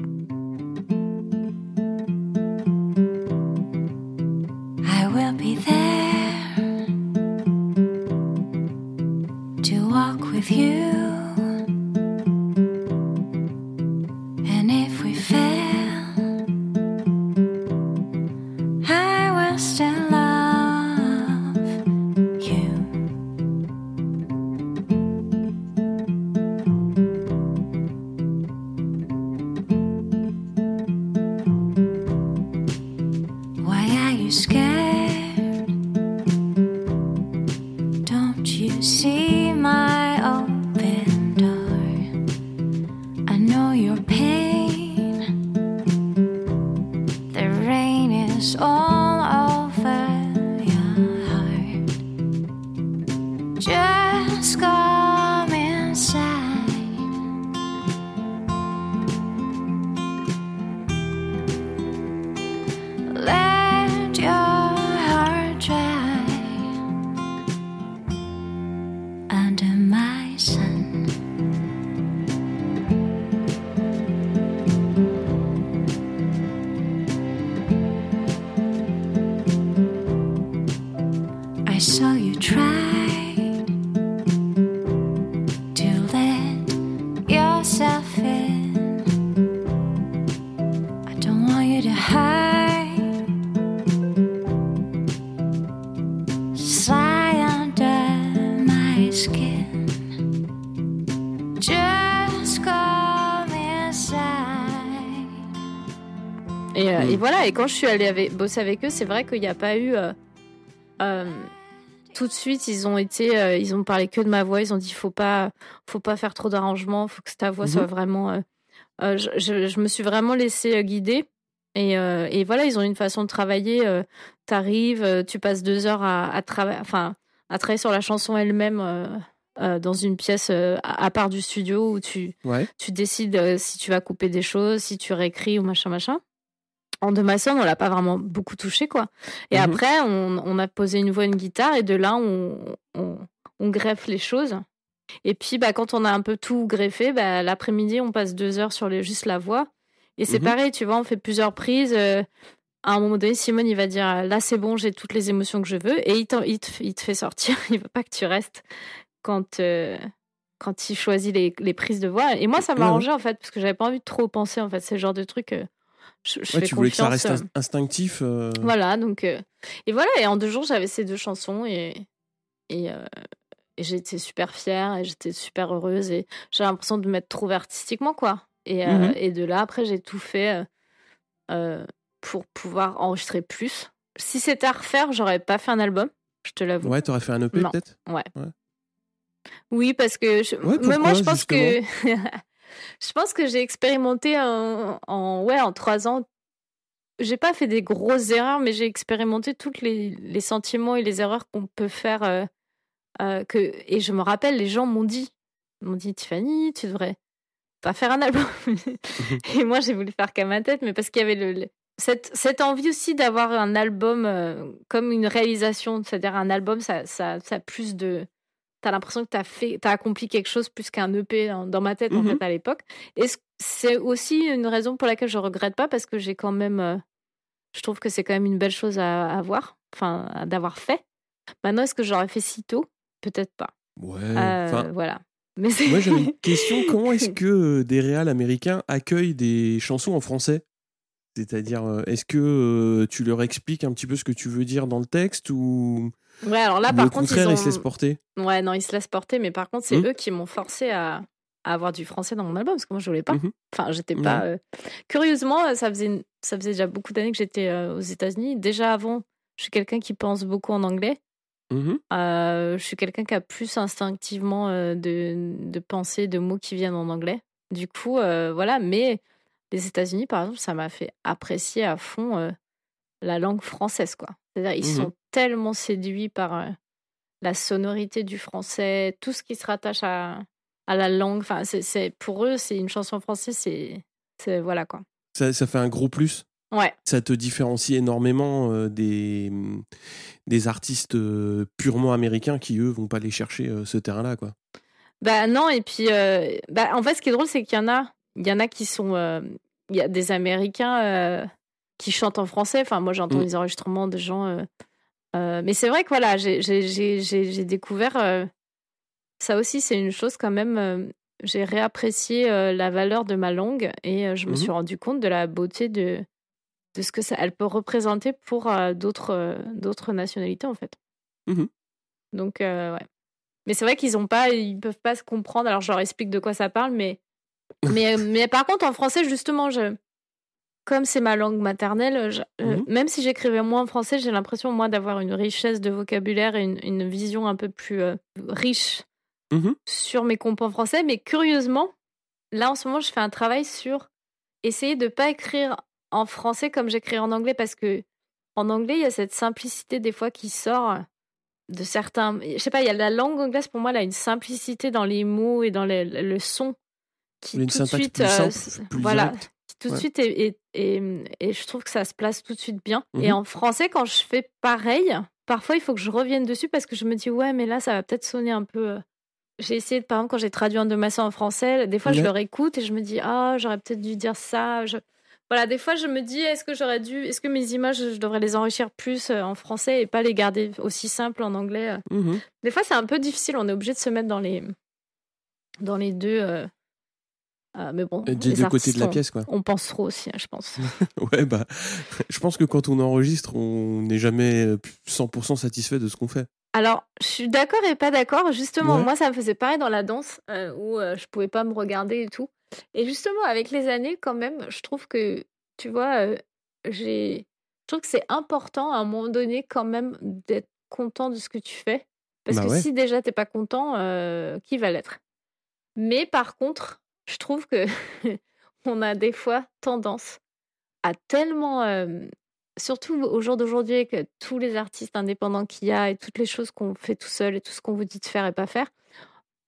Quand je suis allée avec- bosser avec eux, c'est vrai qu'il n'y a pas eu. euh, euh, tout de suite, ils ont été, euh, ils ont parlé que de ma voix. Ils ont dit, faut pas, faut pas faire trop d'arrangements, faut que ta voix Mhm. soit vraiment. euh, euh, je, je- je me suis vraiment laissée guider. Et, et voilà, ils ont une façon de travailler. T'arrives, euh, tu passes deux heures à, à travailler, enfin, à travailler sur la chanson elle-même. dans une pièce à à part du studio où tu, Ouais. tu décides si tu vas couper des choses, si tu réécris ou machin machin. En de maçon, on l'a pas vraiment beaucoup touché quoi. Et Mhm. après, on, on a posé une voix, une guitare et de là, on, on, on greffe les choses. Et puis, bah, quand on a un peu tout greffé, bah, l'après-midi, on passe deux heures sur les, juste la voix. Et c'est Mhm. pareil, tu vois, on fait plusieurs prises. euh, à un moment donné, Simone, il va dire là, c'est bon, j'ai toutes les émotions que je veux. Et il, te, il te fait sortir. Il veut pas que tu restes quand, euh, quand il choisit les, les prises de voix. Et moi, ça Ouais, m'arrangeait en fait, parce que j'avais pas envie de trop penser. En fait, c'est le genre de truc. euh, je, je Ouais, fais tu voulais que ça reste ins- instinctif. euh, voilà, donc. euh, et voilà, et en deux jours, j'avais ces deux chansons et. Et, euh, et j'étais super fière et j'étais super heureuse et j'avais l'impression de m'être trouvée artistiquement, quoi. Et, et de là, après, j'ai tout fait pour pouvoir enregistrer plus. Si c'était à refaire, j'aurais pas fait un album, je te l'avoue. Ouais, t'aurais fait un EP peut-être? Oui, parce que je... Ouais, mais moi, je pense que je pense que j'ai expérimenté en, en ouais en trois ans. J'ai pas fait des grosses erreurs, mais j'ai expérimenté toutes les, les sentiments et les erreurs qu'on peut faire. euh, euh, que et je me rappelle, les gens m'ont dit, m'ont dit Tiffany, tu devrais pas faire un album. et moi, j'ai voulu faire qu'à ma tête, mais parce qu'il y avait le, le- cette, cette envie aussi d'avoir un album euh, comme une réalisation, c'est-à-dire un album, ça, ça, ça a plus de. T'as l'impression que t'as fait, t'as accompli quelque chose plus qu'un EP dans, ma tête en Mhm. fait à l'époque. Et c'est aussi une raison pour laquelle je regrette pas? Parce que j'ai quand même, euh, je trouve que c'est quand même une belle chose à avoir, enfin d'avoir fait. Maintenant, est-ce que j'aurais fait si tôt? Peut-être pas. Ouais. Euh, voilà. Mais moi, j'avais une question. Comment est-ce que euh, des réals américains accueillent des chansons en français? C'est-à-dire, est-ce que tu leur expliques un petit peu ce que tu veux dire dans le texte ou Ouais, alors là, par contre, ils contraire, ont... ils se laissent porter Ouais, non, ils se laissent porter, mais par contre, c'est Hmm. eux qui m'ont forcé à... à avoir du français dans mon album, parce que moi, je voulais pas. Mhm. Enfin, j'étais pas... euh, Curieusement, ça faisait, une- ça faisait déjà beaucoup d'années que j'étais euh, aux États-Unis. Déjà avant, je suis quelqu'un qui pense beaucoup en anglais. Mhm. Euh, je suis quelqu'un qui a plus instinctivement de, de pensées, de mots qui viennent en anglais. Du coup, voilà. Mais les États-Unis, par exemple, ça m'a fait apprécier à fond la langue française, quoi. C'est-à-dire, ils Mhm. sont tellement séduits par euh, la sonorité du français, tout ce qui se rattache à, à la langue. Enfin, c'est, pour eux, c'est une chanson française, c'est, voilà quoi. ça, ça fait un gros plus. Ouais. Ça te différencie énormément euh, des, mm, des artistes euh, purement américains qui, eux, vont pas aller chercher euh, ce terrain-là. quoi. Bah non, et puis bah, en fait, ce qui est drôle, c'est qu'il y en a, il y en a qui sont, il y a des Américains qui chantent en français. Enfin, moi, j'entends Mm. les enregistrements de gens. Euh, mais c'est vrai que voilà, j'ai découvert euh, ça aussi, c'est une chose quand même. euh, j'ai réapprécié la valeur de ma langue et je me Mhm. suis rendu compte de la beauté de de ce que ça, elle peut représenter pour d'autres d'autres nationalités en fait. Mhm. Donc ouais. Mais c'est vrai qu'ils ont pas, ils peuvent pas se comprendre. Alors je leur explique de quoi ça parle, mais mais mais par contre en français justement, je comme c'est ma langue maternelle, je- euh, Mhm. même si j'écrivais moins en français, j'ai l'impression moi d'avoir une richesse de vocabulaire et une, une vision un peu plus euh, riche Mhm. sur mes compos en français. Mais curieusement, là en ce moment, je fais un travail sur essayer de pas écrire en français comme j'écris en anglais parce que en anglais, il y a cette simplicité des fois qui sort de certains. Je sais pas, il y a la langue anglaise pour moi, elle a une simplicité dans les mots et dans le, le son qui Une tout de suite, plus euh, simple, s- plus voilà. Tout de suite et, et, et, et je trouve que ça se place tout de suite bien. Et Mhm. en français, quand je fais pareil, parfois il faut que je revienne dessus parce que je me dis ouais, mais là ça va peut-être sonner un peu. euh, J'ai essayé, par exemple, quand j'ai traduit un de Masson en français, des fois je le réécoute et je me dis ah j'aurais peut-être dû dire ça. Je... Voilà, des fois je me dis est-ce que j'aurais dû, est-ce que mes images je devrais les enrichir plus euh, en français et pas les garder aussi simples en anglais. euh. Mhm. Des fois c'est un peu difficile, on est obligé de se mettre dans les dans les deux. euh, euh, mais bon, Des les deux côtés de la pièce, quoi. On pense trop aussi, hein, je pense. Ouais, bah, je pense que quand on enregistre, on n'est jamais euh, 100% satisfait de ce qu'on fait. Alors, je suis d'accord et pas d'accord. Justement, Ouais. moi, ça me faisait pareil dans la danse, euh, où euh, je pouvais pas me regarder et tout. Et justement, avec les années, quand même, je trouve que, tu vois, euh, j'ai, je trouve que c'est important à un moment donné, quand même, d'être content de ce que tu fais. Parce Bah que ouais. si déjà t'es pas content, euh, qui va l'être? Mais par contre, je trouve que on a des fois tendance à tellement euh, surtout au jour d'aujourd'hui avec euh, tous les artistes indépendants qu'il y a et toutes les choses qu'on fait tout seul et tout ce qu'on vous dit de faire et pas faire,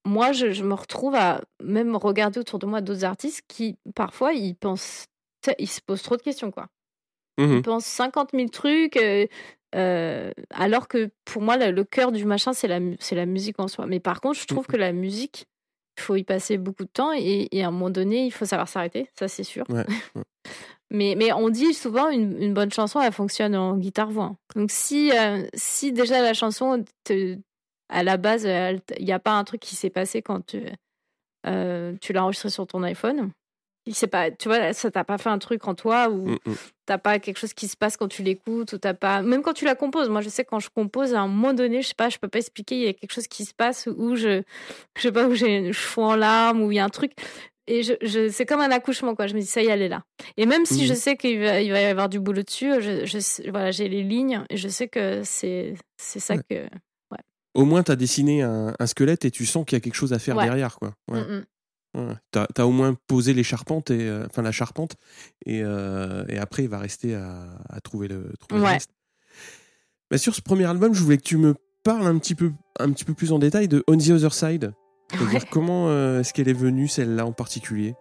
moi je, je me retrouve à même regarder autour de moi d'autres artistes qui parfois ils pensent, ils se posent trop de questions quoi. Mhm. Ils pensent 50 000 trucs euh, euh, alors que pour moi le, le cœur du machin c'est la, mu- c'est la musique en soi. Mais par contre je trouve Mhm. que la musique il faut y passer beaucoup de temps et, et à un moment donné il faut savoir s'arrêter, ça c'est sûr. Ouais, ouais. Mais, mais on dit souvent une, une bonne chanson, elle fonctionne en guitare-voix. Donc si, euh, si déjà la chanson, te- à la base, il n'y a pas un truc qui s'est passé quand tu, euh, tu l'as enregistré sur ton iPhone, il s'est pas, tu vois, ça t'a pas fait un truc en toi ou Mm, mm. t'as pas quelque chose qui se passe quand tu l'écoutes ou t'as pas, même quand tu la composes. Moi, je sais quand je compose, à un moment donné, je sais pas, je peux pas expliquer, il y a quelque chose qui se passe où je, je sais pas, où j'ai, je fous en larmes ou il y a un truc. Et je, je, c'est comme un accouchement, quoi. Je me dis, ça y est, elle est là. Et même si je sais qu'il va, il va y avoir du boulot dessus, je, voilà, j'ai les lignes et je sais que c'est, c'est ça Ouais. que. Au moins, tu as dessiné un, un squelette et tu sens qu'il y a quelque chose à faire Ouais. derrière. Quoi. Ouais. Mm, mm. Ouais. T'as as au moins posé les charpentes et euh, enfin la charpente et, euh, et après il va rester à, à trouver le trouver le Ouais. reste. Bah, sur ce premier album, je voulais que tu me parles un petit peu un petit peu plus en détail de On the Other Side. C'est-à-dire comment euh, est-ce qu'elle est venue celle-là en particulier?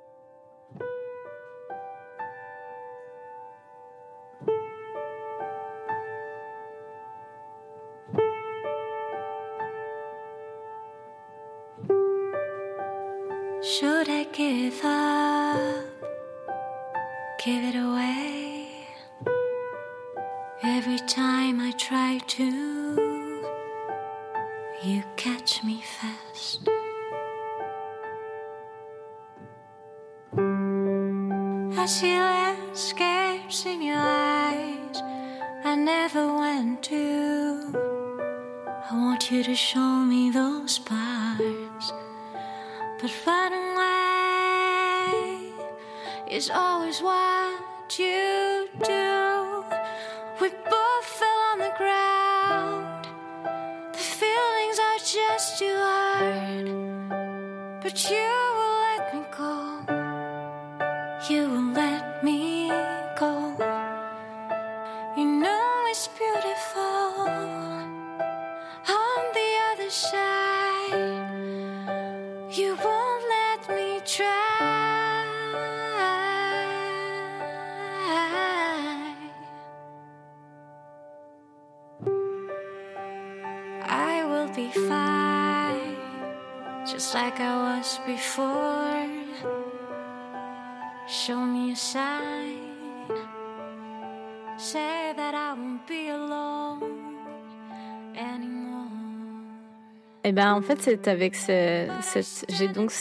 Et ben en fait c'est avec ce, cette j'ai donc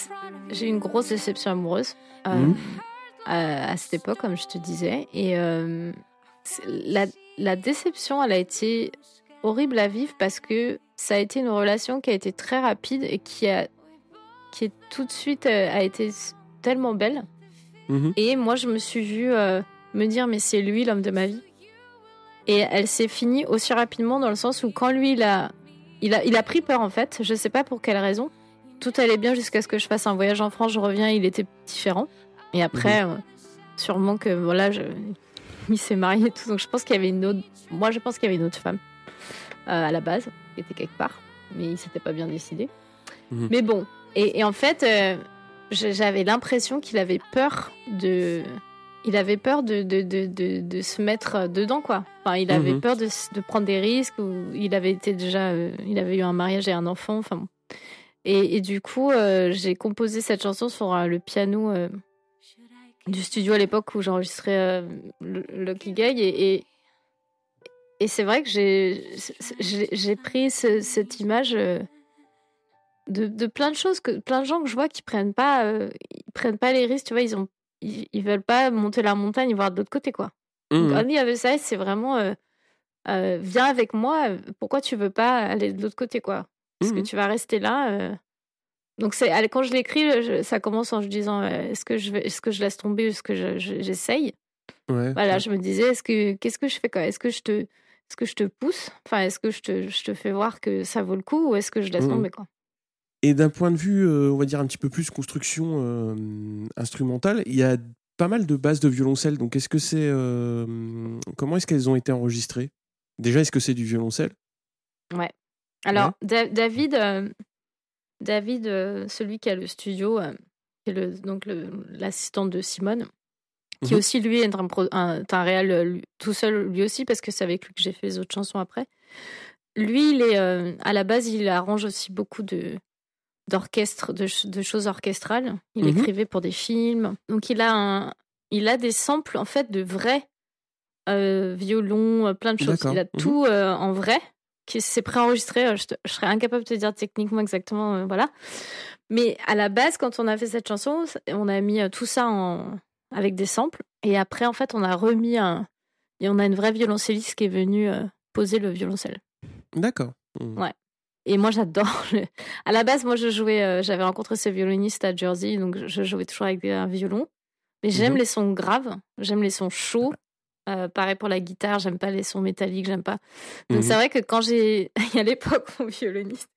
j'ai eu une grosse déception amoureuse euh, Mhm. à, à cette époque comme je te disais et euh, la, la déception elle a été horrible à vivre parce que ça a été une relation qui a été très rapide et qui a qui est tout de suite euh, a été tellement belle Mhm. et moi je me suis vue euh, me dire mais c'est lui l'homme de ma vie et elle s'est finie aussi rapidement dans le sens où quand lui il a il a, il a pris peur en fait, je sais pas pour quelle raison. Tout allait bien jusqu'à ce que je fasse un voyage en France, je reviens, il était différent. Et après, euh, sûrement que voilà, je... il s'est marié et tout, donc je pense qu'il y avait une autre. Moi, je pense qu'il y avait une autre femme euh, à la base, qui était quelque part, mais il s'était pas bien décidé. Mhm. Mais bon, et, et en fait, euh, j'avais l'impression qu'il avait peur de. Il avait peur de, de, de, de, se mettre dedans, quoi. Enfin, il avait Mhm. peur de, prendre des risques. Ou il avait été déjà, euh, il avait eu un mariage et un enfant. Enfin, bon. et, et du coup, euh, j'ai composé cette chanson sur euh, le piano du studio à l'époque où j'enregistrais le- Lucky Guy. Et, et, et c'est vrai que j'ai pris ce- cette image de, de plein de choses, que, plein de gens que je vois qui prennent pas, euh, ils prennent pas les risques. Tu vois, ils ont, ils, ils veulent pas monter la montagne et voir de l'autre côté, quoi. Mhm. Donc, On y avait ça, c'est vraiment euh, euh, viens avec moi. Pourquoi tu veux pas aller de l'autre côté, quoi? Parce que Mhm. tu vas rester là. euh. Donc c'est quand je l'écris, je- ça commence en se disant est-ce que je vais, est-ce que je laisse tomber, ou est-ce que je- je- j'essaye? Ouais. Voilà, je me disais est-ce que qu'est-ce que je fais quoi? Est-ce que je te est-ce que je te pousse? Enfin, est-ce que je te, je te fais voir que ça vaut le coup ou est-ce que je laisse Mhm. tomber quoi? Et d'un point de vue, euh, on va dire un petit peu plus construction euh, instrumentale, il y a pas mal de bases de violoncelle. Donc, est-ce que c'est euh, comment est-ce qu'elles ont été enregistrées? Déjà, est-ce que c'est du violoncelle? Alors, Da- David, David celui qui a le studio, qui est le, donc l'assistant de Simone, qui Mhm. aussi lui est un, un, réel lui- tout seul lui aussi parce que c'est avec lui que j'ai fait les autres chansons après. Lui, il est à la base, il arrange aussi beaucoup de d'orchestre, de, ch- de choses orchestrales. Il Mhm. écrivait pour des films, donc il a un, il a des samples en fait de vrais euh, violons, euh, plein de choses. Il a Mhm. tout euh, en vrai qui c'est préenregistré. Je, te- je serais incapable de te dire techniquement exactement, euh, voilà. Mais à la base, quand on a fait cette chanson, on a mis tout ça en avec des samples. Et après, en fait, on a remis un. Et on a une vraie violoncelliste qui est venue poser le violoncelle. D'accord. Mhm. Ouais. Et moi, j'adore. le- À la base, moi, je jouais. euh, J'avais rencontré ce violoniste à Jersey, donc je jouais toujours avec un violon. Mais j'aime Mhm. les sons graves, j'aime les sons chauds. Euh, pareil pour la guitare, j'aime pas les sons métalliques, j'aime pas. Donc Mhm. c'est vrai que quand j'ai. Il y a l'époque, mon violoniste,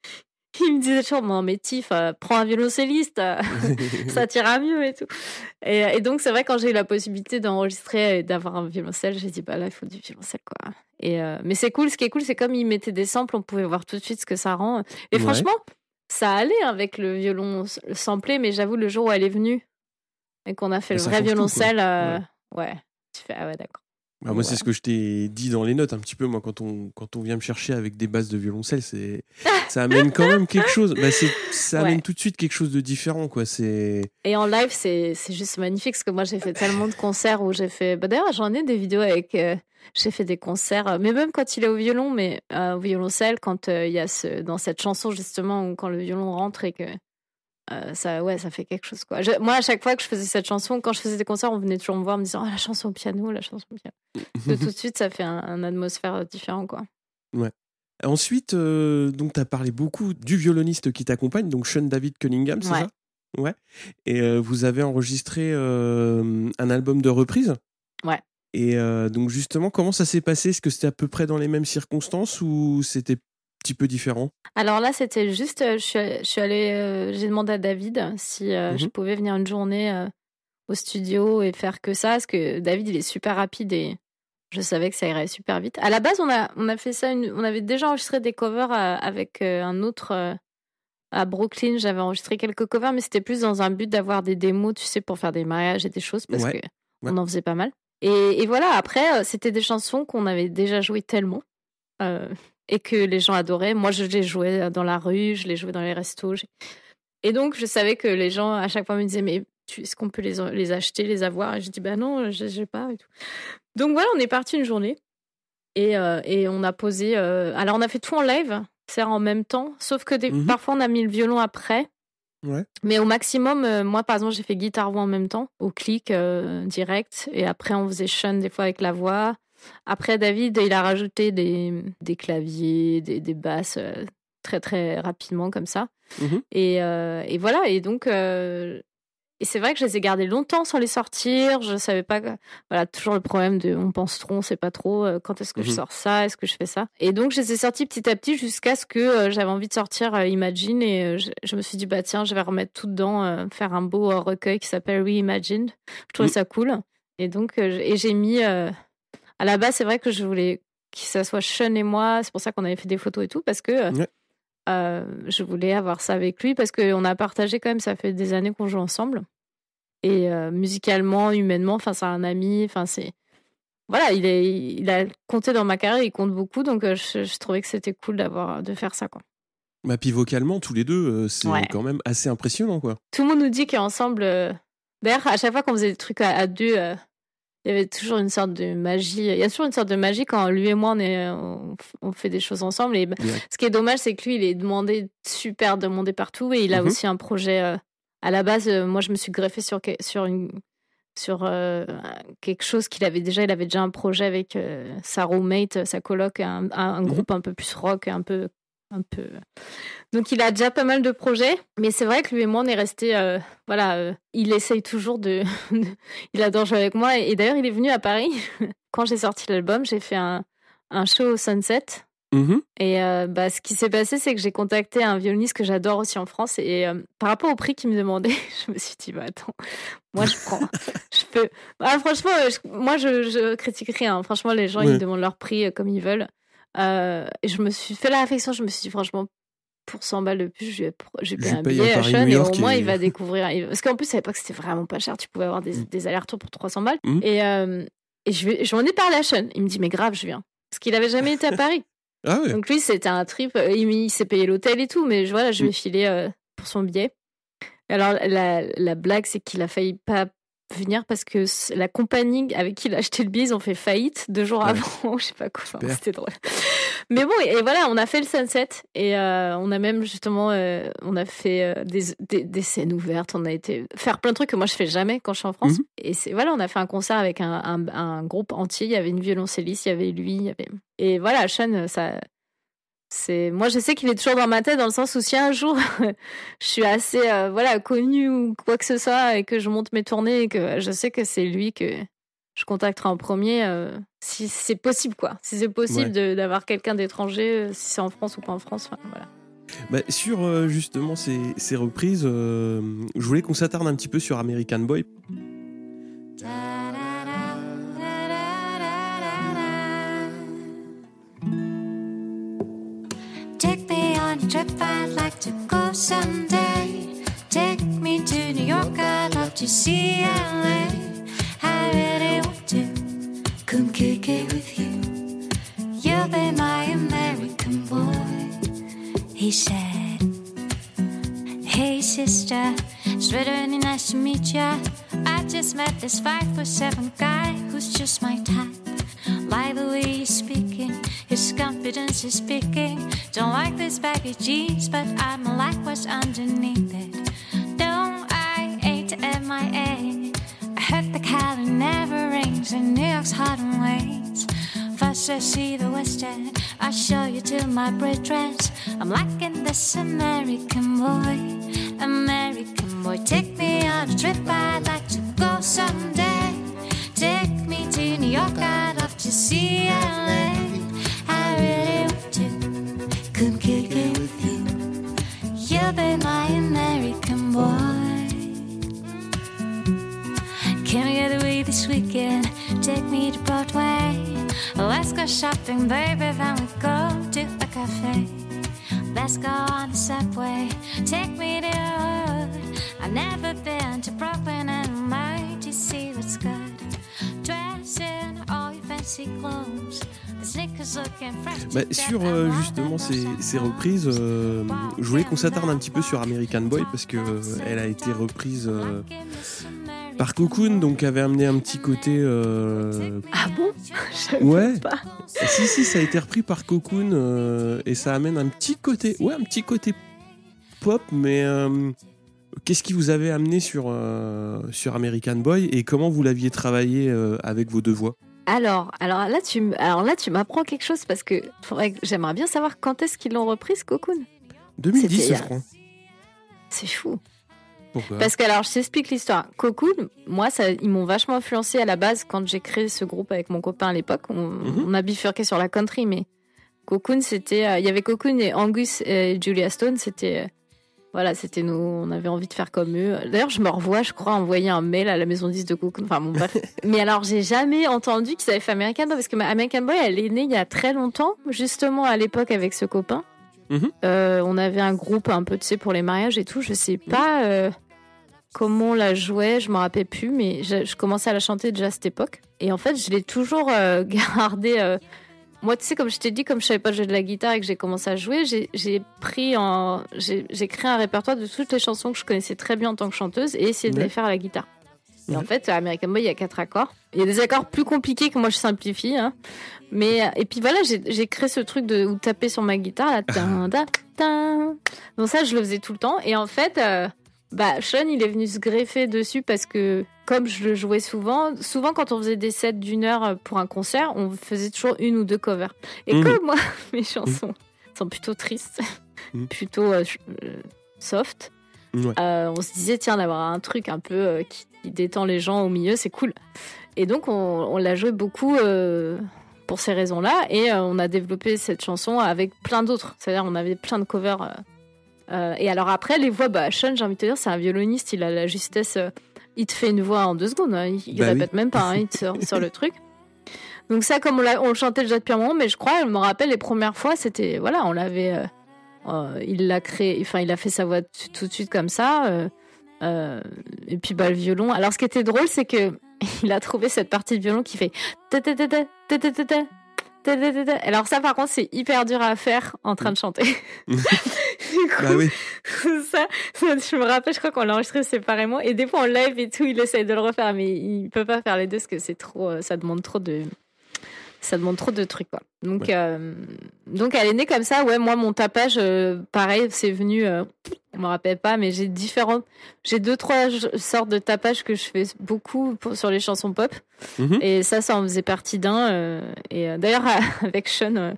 il me disait toujours, mais Tiff, euh, prends un violoncelliste, euh, ça t'ira mieux et tout. Et, et donc c'est vrai quand j'ai eu la possibilité d'enregistrer et d'avoir un violoncelle, j'ai dit bah là il faut du violoncelle quoi. Et euh, mais c'est cool, ce qui est cool c'est comme il mettait des samples, on pouvait voir tout de suite ce que ça rend. Et Ouais. franchement, ça allait avec le violon samplé, mais j'avoue le jour où elle est venue et qu'on a fait Mais le vrai tout, violoncelle, euh, ouais. Tu fais ah ouais d'accord. Bah, moi, c'est ce que je t'ai dit dans les notes un petit peu. Moi, quand on, quand on vient me chercher avec des bases de violoncelle, c'est, ça amène quand même quelque chose. Bah, c'est, ça Ouais. amène tout de suite quelque chose de différent, quoi. C'est, Et en live, c'est c'est juste magnifique parce que moi, j'ai fait tellement de concerts où j'ai fait. Bah, D'ailleurs, j'en ai des vidéos avec. euh, j'ai fait des concerts, euh, mais même quand il est au violon, mais euh, au violoncelle, quand euh, il y a ce, dans cette chanson justement où quand le violon rentre et que euh, ça, ouais, ça fait quelque chose quoi. Je- moi, à chaque fois que je faisais cette chanson, quand je faisais des concerts, on venait toujours me voir me disant ah, la chanson au piano, la chanson au piano. De tout de suite, ça fait un, un atmosphère différent quoi. Ensuite, euh, donc, tu as parlé beaucoup du violoniste qui t'accompagne, donc Sean David Cunningham, c'est Ouais. ça? Ouais. Et euh, vous avez enregistré un album de reprise? Ouais. Et donc, justement, comment ça s'est passé? Est-ce que c'était à peu près dans les mêmes circonstances ou c'était petit peu différent Alors là, c'était juste, euh, je suis, je suis allée, euh, j'ai demandé à David si euh, je Mhm. pouvais venir une journée euh, au studio et faire que ça, parce que David, il est super rapide et je savais que ça irait super vite. À la base, on a, on a fait ça, une- on avait déjà enregistré des covers avec un autre à Brooklyn. J'avais enregistré quelques covers, mais c'était plus dans un but d'avoir des démos, tu sais, pour faire des mariages et des choses, parce Ouais, que ouais. on en faisait pas mal. Et, et voilà, après, c'était des chansons qu'on avait déjà jouées tellement. euh, et que les gens adoraient. Moi, je les jouais dans la rue, je les jouais dans les restos. j'ai- Et donc, je savais que les gens, à chaque fois, me disaient, mais est-ce qu'on peut les, les acheter, les avoir? Et je dis, bah non, je n'ai pas. Et tout. Donc voilà, on est parti une journée. Et, euh, et on a posé... euh, Alors, on a fait tout en live, c'est en même temps. Sauf que des- Mhm. parfois, on a mis le violon après. Ouais. Mais au maximum, euh, moi, par exemple, j'ai fait guitare-voix en même temps, au clic euh, direct. Et après, on faisait Sean des fois avec la voix. Après, David, il a rajouté des, des claviers, des, des basses euh, très, très rapidement, comme ça. Mhm. Et, euh, et voilà. Et donc, euh, et c'est vrai que je les ai gardés longtemps sans les sortir. Je savais pas. Voilà, toujours le problème de on pense trop, on sait pas trop euh, quand est-ce que je Mhm. sors ça, est-ce que je fais ça. Et donc, je les ai sortis petit à petit jusqu'à ce que euh, j'avais envie de sortir euh, Imagine. Et je, je me suis dit, bah tiens, je vais remettre tout dedans, faire un beau recueil qui s'appelle Reimagined. Je trouvais Mhm. ça cool. Et donc, et j'ai mis. À la base, c'est vrai que je voulais que ça soit Sean et moi. C'est pour ça qu'on avait fait des photos et tout, parce que euh, Ouais. euh, je voulais avoir ça avec lui, parce qu'on a partagé quand même, ça fait des années qu'on joue ensemble. Et euh, musicalement, humainement, enfin, c'est un ami, enfin, c'est. Voilà, il, est, il a compté dans ma carrière, il compte beaucoup, donc euh, je, je trouvais que c'était cool d'avoir de faire ça, quoi. Bah, puis vocalement, tous les deux, c'est Ouais. quand même assez impressionnant, quoi. Tout le monde nous dit qu'ensemble. euh, D'ailleurs, à chaque fois qu'on faisait des trucs à, à deux, il y avait toujours une sorte de magie. Il y a toujours une sorte de magie quand lui et moi on, est, on, f- on fait des choses ensemble. Et bah, ce qui est dommage, c'est que lui, il est demandé, super demandé partout, et il a Mhm. aussi un projet. euh, à la base, euh, moi, je me suis greffée sur sur une sur euh, quelque chose qu'il avait déjà. Il avait déjà un projet avec sa roommate, sa coloc, un, un- un Mhm. groupe un peu plus rock, un peu un peu. Donc il a déjà pas mal de projets, mais c'est vrai que lui et moi on est resté, voilà, euh, il essaye toujours de, il adore jouer avec moi et, et d'ailleurs il est venu à Paris quand j'ai sorti l'album, j'ai fait un, un show au Sunset Mhm. et euh, bah, ce qui s'est passé c'est que j'ai contacté un violoniste que j'adore aussi en France et euh, par rapport au prix qu'il me demandait, je me suis dit bah attends, moi je prends, je peux, ah, franchement euh, je- moi je, je critique rien, franchement les gens Ouais. ils demandent leur prix euh, comme ils veulent. Euh, et je me suis fait la réflexion, je me suis dit franchement, pour 100 balles de plus, Je payer un billet à Sean et au moins et- il va découvrir. Parce qu'en plus, à l'époque, c'était vraiment pas cher, tu pouvais avoir des, Mm. des allers-retours pour 300 balles. Mm. Et, euh, et je vais- j'en ai parlé à Sean, il me dit, mais grave, je viens. Parce qu'il avait jamais été à Paris. Ah ouais. Donc lui, c'était un trip, euh, il, il s'est payé l'hôtel et tout, mais je- voilà, je Mm. lui ai filé euh, pour son billet. Alors la, la blague, c'est qu'il a failli pas venir parce que la compagnie avec qui il a acheté le billet, ils ont fait faillite deux jours Ouais. avant, je sais pas quoi, c'était drôle. Mais bon, et, et voilà, on a fait le sunset et euh, on a même justement, euh, on a fait euh, des, des, des scènes ouvertes, on a été faire plein de trucs que moi je fais jamais quand je suis en France. Mhm. Et c'est voilà, on a fait un concert avec un, un, un groupe entier, il y avait une violoncelliste, il y avait lui, il y avait et voilà, Sean, ça. C'est moi je sais qu'il est toujours dans ma tête dans le sens où si un jour je suis assez euh, voilà connue ou quoi que ce soit et que je monte mes tournées et que je sais que c'est lui que je contacterai en premier euh, si c'est possible quoi si c'est possible Ouais. d'avoir quelqu'un d'étranger euh, si c'est en France ou pas en France enfin, voilà Bah, sur euh, justement ces, ces reprises, je voulais qu'on s'attarde un petit peu sur American Boy. On a trip I'd like to go someday. Take me to New York, I'd love to see LA. I really want to come kick it with you. You'll be my American boy, he said. Hey sister, it's really nice to meet ya. I just met this five foot seven guy who's just my type. Like the way he's speaking, his confidence is speaking. Don't like this baggy jeans, but I'm like what's underneath it. Don't I hate MIA? I heard the Cali never rings, and New York's hot and waits. First I see the West End, I show you to my braid dress. I'm liking this American boy, American boy. Take me on a trip, I'd like to go someday. Take me to New York, I'd love to see LA. I really want to come kick it with you. You'll be my American boy. Can we get away this weekend? Take me to Broadway. Let's go shopping, baby. Then we go to a cafe. Let's go on the subway. Take me to. I've never been to Brooklyn and I'd Bah, sur euh, justement ces, ces reprises, euh, je voulais qu'on s'attarde un petit peu sur American Boy parce que euh, elle a été reprise euh, par Cocoon, donc avait amené un petit côté. euh, Ah bon? Je Ouais. pas. si si, ça a été repris par Cocoon euh, et ça amène un petit côté, ouais, un petit côté pop, mais euh, qu'est-ce qui vous avait amené sur euh, sur American Boy et comment vous l'aviez travaillé euh, avec vos deux voix? Alors, alors là, tu, alors là, tu m'apprends quelque chose parce que j'aimerais bien savoir quand est-ce qu'ils l'ont reprise, Cocoon? 2010, C'était, je crois. C'est fou. Pourquoi? Parce que alors, je t'explique l'histoire. Cocoon, moi, ça, ils m'ont vachement influencé à la base quand j'ai créé ce groupe avec mon copain à l'époque. On, Mhm. on a bifurqué sur la country, mais Cocoon, c'était, euh, il y avait Cocoon et Angus et Julia Stone. C'était, euh, voilà, c'était nous. On avait envie de faire comme eux. D'ailleurs, je me revois, je crois, envoyer un mail à la maison 10 de Cocoon. Enfin, bon, bref. mais alors, j'ai jamais entendu qu'ils avaient fait American Boy parce que ma American Boy, elle est née il y a très longtemps, justement à l'époque avec ce copain. Mhm. Euh, on avait un groupe un peu, tu sais, pour les mariages et tout. Je sais pas euh, comment on la jouait, je me rappelle plus, mais je, je commençais à la chanter déjà à cette époque. Et en fait, je l'ai toujours euh, gardée. Moi, tu sais, comme je t'ai dit, comme je savais pas jouer de la guitare et que j'ai commencé à jouer, j'ai pris en, j'ai créé un répertoire de toutes les chansons que je connaissais très bien en tant que chanteuse et essayé de Ouais. les faire à la guitare. Et en fait, à American Boy, il y a quatre accords. Il y a des accords plus compliqués que moi je simplifie. Hein. Mais et puis voilà, j'ai créé ce truc de où taper sur ma guitare. Là, tin, tin, tin. Donc ça, je le faisais tout le temps. Et en fait, euh, bah Sean, il est venu se greffer dessus parce que comme je le jouais souvent, souvent quand on faisait des sets d'une heure pour un concert, on faisait toujours une ou deux covers. Et Mhm. comme moi, mes chansons sont plutôt tristes, Mhm. plutôt euh, euh, soft. Ouais. Euh, on se disait tiens d'avoir un truc un peu euh, qui, qui détend les gens au milieu, c'est cool. Et donc on, on l'a joué beaucoup pour ces raisons-là et on a développé cette chanson avec plein d'autres. C'est-à-dire on avait plein de covers. Euh, et alors après les voix, bah Sean, j'ai envie de te dire, c'est un violoniste, il a la justesse. euh, il te fait une voix en deux secondes, hein, il, Bah oui. répète même pas, hein, il te sort, le truc. Donc ça, comme on, on le chantait déjà depuis un moment, mais je crois, je me rappelle les premières fois, c'était voilà, on l'avait, euh, il l'a créé, enfin il a fait sa voix tout de suite comme ça. et puis bah le violon. Alors ce qui était drôle, c'est que il a trouvé cette partie de violon qui fait. ta ta ta ta ta ta ta Alors ça par contre c'est hyper dur à faire en train de chanter. Du coup, Bah oui. ça, ça, je me rappelle, je crois qu'on l'a enregistré séparément et des fois en live et tout, il essaye de le refaire, mais il peut pas faire les deux parce que c'est trop, euh, ça demande trop de, ça demande trop de trucs quoi. Donc, Ouais. euh, donc elle est née comme ça. Ouais, moi mon tapage, euh, pareil, c'est venu, euh, je me rappelle pas, mais j'ai différentes, j'ai deux trois sortes de tapage que je fais beaucoup pour- sur les chansons pop. Mhm. Et ça, ça en faisait partie d'un. euh, et d'ailleurs, avec Sean,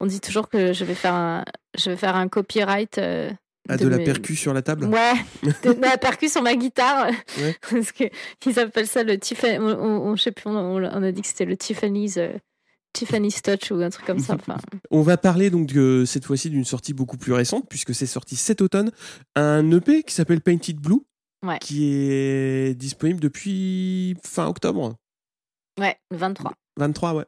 on dit toujours que je vais faire un, je vais faire un copyright. Ah, de la mes- percu sur la table Ouais, de, de la percu sur ma guitare. Ouais. Parce que ils appellent ça le Tiffany. On, on- on- je sais plus, on, on a dit que c'était le Tiffany's euh, Tiffany's Touch ou un truc comme ça. Enfin, On va parler donc de- cette fois-ci d'une sortie beaucoup plus récente, puisque c'est sorti cet automne. Un EP qui s'appelle Painted Blue, Ouais. qui est disponible depuis fin octobre. ouais, le 23. 23, ouais.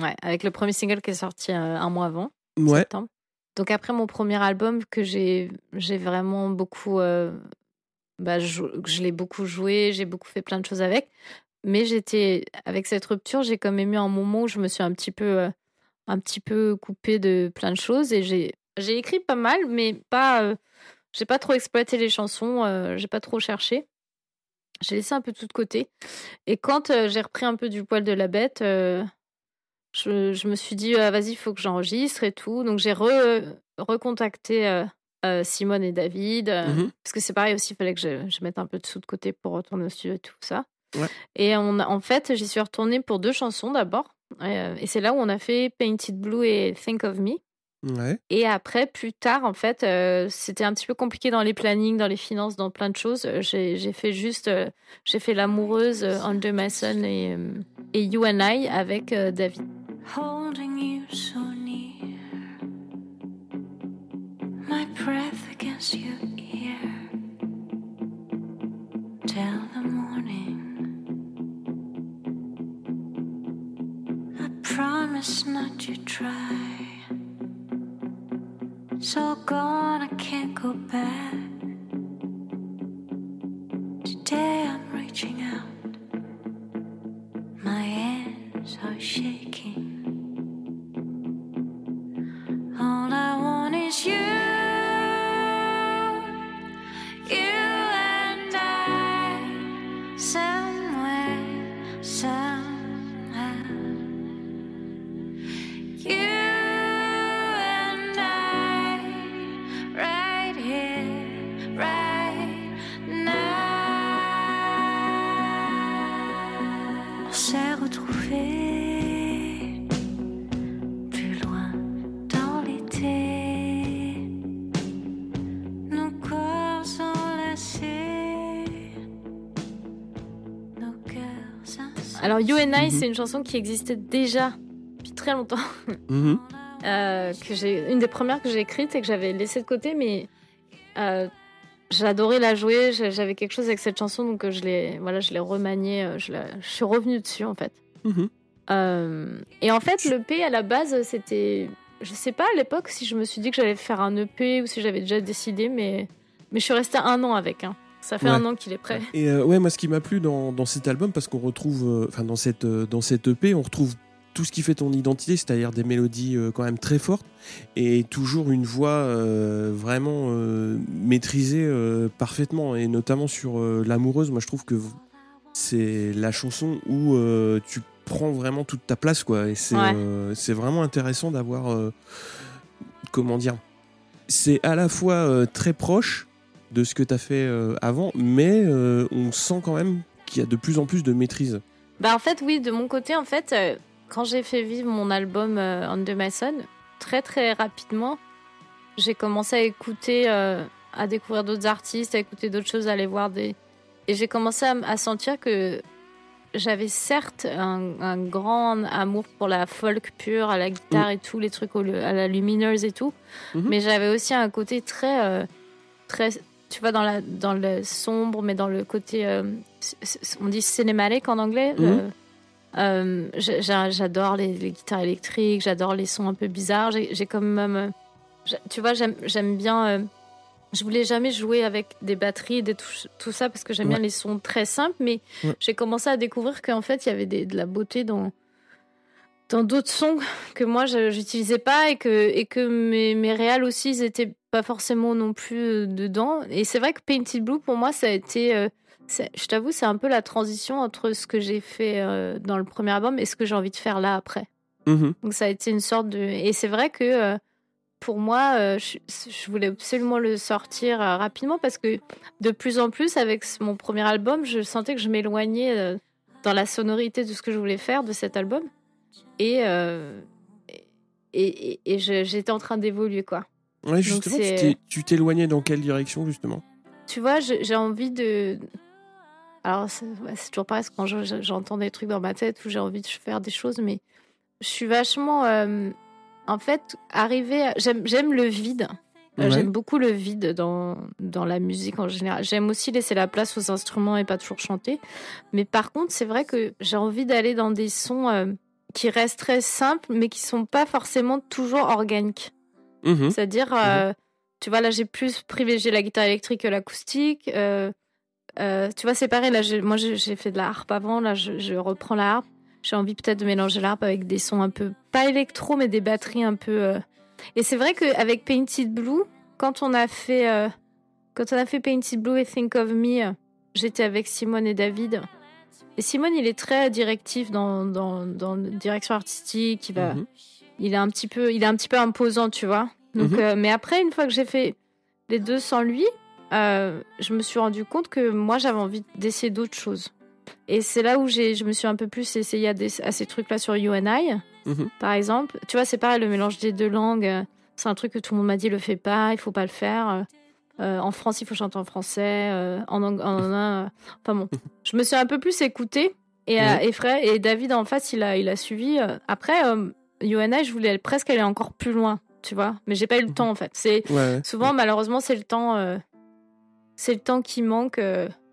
Ouais, avec le premier single qui est sorti euh, un mois avant. Ouais. septembre. Donc après mon premier album que j'ai vraiment beaucoup euh, bah, je l'ai beaucoup joué, j'ai beaucoup fait plein de choses avec. Mais j'étais avec cette rupture, j'ai quand même eu un moment où je me suis un petit peu euh, un petit peu coupée de plein de choses et j'ai j'ai écrit pas mal mais pas euh, j'ai pas trop exploité les chansons, euh, j'ai pas trop cherché. J'ai laissé un peu tout de côté. Et quand euh, j'ai repris un peu du poil de la bête, euh, je, je me suis dit, ah, vas-y, il faut que j'enregistre et tout. Donc j'ai re- recontacté euh, Simone et David. euh, Mhm. Parce que c'est pareil aussi, il fallait que je, je mette un peu de sous de côté pour retourner au studio et tout ça. Ouais. Et on a- en fait, j'y suis retournée pour deux chansons d'abord. Euh, et c'est là où on a fait Painted Blue et Think of Me. Ouais. Et après, plus tard, en fait, euh, c'était un petit peu compliqué dans les plannings, dans les finances, dans plein de choses. Euh, J'ai fait juste, euh, j'ai fait l'amoureuse euh, Under Mason et, euh, et You and I avec euh, David. holding you so near. My breath against your ear. Till the morning. Promise not to try. So gone, I can't go back. Today I'm reaching out. My hands are shaking. Alors You and I, Mhm. c'est une chanson qui existait déjà depuis très longtemps. Mhm. Euh, que j'ai une des premières que j'ai écrites et que j'avais laissée de côté, mais euh, j'adorais la jouer. J'a- J'avais quelque chose avec cette chanson, donc euh, je l'ai, voilà, je l'ai remaniée. Je, la- je suis revenue dessus en fait. Mhm. Euh, et en fait, le P à la base, c'était, je sais pas à l'époque si je me suis dit que j'allais faire un EP ou si j'avais déjà décidé, mais mais je suis restée un an avec. hein. Ça fait Ouais. un an qu'il est prêt. Et euh, ouais, moi, ce qui m'a plu dans, dans cet album, parce qu'on retrouve, euh, enfin, dans cette, euh, dans cette EP, on retrouve tout ce qui fait ton identité, c'est-à-dire des mélodies quand même très fortes et toujours une voix vraiment maîtrisée parfaitement, et notamment sur L'amoureuse. Moi, je trouve que c'est la chanson où tu prends vraiment toute ta place, quoi. Et c'est Ouais. vraiment intéressant d'avoir, comment dire, c'est à la fois euh, très proche de ce que tu as fait euh, avant, mais euh, on sent quand même qu'il y a de plus en plus de maîtrise. Bah en fait oui, de mon côté en fait, euh, quand j'ai fait vivre mon album Under Mason, très très rapidement, j'ai commencé à écouter, à découvrir d'autres artistes, à écouter d'autres choses, à aller voir des... Et j'ai commencé à, sentir que j'avais certes un, un grand amour pour la folk pure, à la guitare et tout, les trucs au- à la lumineuse et tout, Mhm. mais j'avais aussi un côté très... très tu vois, dans, la, dans le sombre, mais dans le côté... euh, on dit cinématique en anglais. Mhm. euh, euh, j'a- j'a- j'adore les, les guitares électriques, j'adore les sons un peu bizarres. J'ai quand même, tu vois, j'aime bien. euh, je voulais jamais jouer avec des batteries, des touches, tout ça parce que j'aime bien les sons très simples. Mais Ouais. j'ai commencé à découvrir qu'en fait il y avait des- de la beauté dans dans d'autres sons que moi je j'utilisais pas et que et que mes mes réals aussi ils étaient pas forcément non plus euh, dedans. Et c'est vrai que Painted Blue pour moi ça a été euh, je t'avoue, c'est un peu la transition entre ce que j'ai fait euh, dans le premier album et ce que j'ai envie de faire là après. Mhm. Donc ça a été une sorte de... Et c'est vrai que euh, pour moi, je, je voulais absolument le sortir rapidement parce que de plus en plus, avec mon premier album, je sentais que je m'éloignais dans la sonorité de ce que je voulais faire de cet album. Et, euh, et, et, et j'étais en train d'évoluer, quoi. Ouais, justement, tu t'éloignais dans quelle direction, justement? Tu vois, j'ai envie de. Alors, c'est ouais, c'est toujours pareil, quand je- je- j'entends des trucs dans ma tête où j'ai envie de faire des choses, mais je suis vachement. euh, en fait, arriver. à- J'aime le vide. Euh, Ouais. J'aime beaucoup le vide dans, dans la musique en général. J'aime aussi laisser la place aux instruments et pas toujours chanter. Mais par contre, c'est vrai que j'ai envie d'aller dans des sons euh, qui restent très simples, mais qui sont pas forcément toujours organiques. Mhm. C'est-à-dire, euh, tu vois, là, j'ai plus privilégié la guitare électrique que l'acoustique. Euh, euh, tu vois, c'est pareil. Là, moi, j'ai fait de la harpe avant. Là, je, je reprends la harpe. J'ai envie peut-être de mélanger la harpe avec des sons un peu, pas électro, mais des batteries un peu. Et c'est vrai qu'avec Painted Blue, quand on a fait, quand on a fait Painted Blue et Think of Me, j'étais avec Simone et David. Et Simone, il est très directif dans, dans, dans la direction artistique. Il va, Mhm. il est un petit peu, il est un petit peu imposant, tu vois. Donc, Mhm. euh, mais après, une fois que j'ai fait les deux sans lui, euh, je me suis rendu compte que moi, j'avais envie d'essayer d'autres choses. Et c'est là où je me suis un peu plus essayé à, des- à ces trucs-là sur UNI, Mhm. par exemple. Tu vois, c'est pareil, le mélange des deux langues. euh, C'est un truc que tout le monde m'a dit, le fais pas, il faut pas le faire. Euh, en France, il faut chanter en français. euh, en ang- en, euh, enfin bon, je me suis un peu plus écoutée. Et, et, Fred- et David, en face, il a, il a suivi. Après, UNI, je voulais presque aller encore plus loin, tu vois. Mais j'ai pas eu le Mhm. temps, en fait. C'est Ouais. souvent, malheureusement, c'est le temps, c'est le temps qui manque.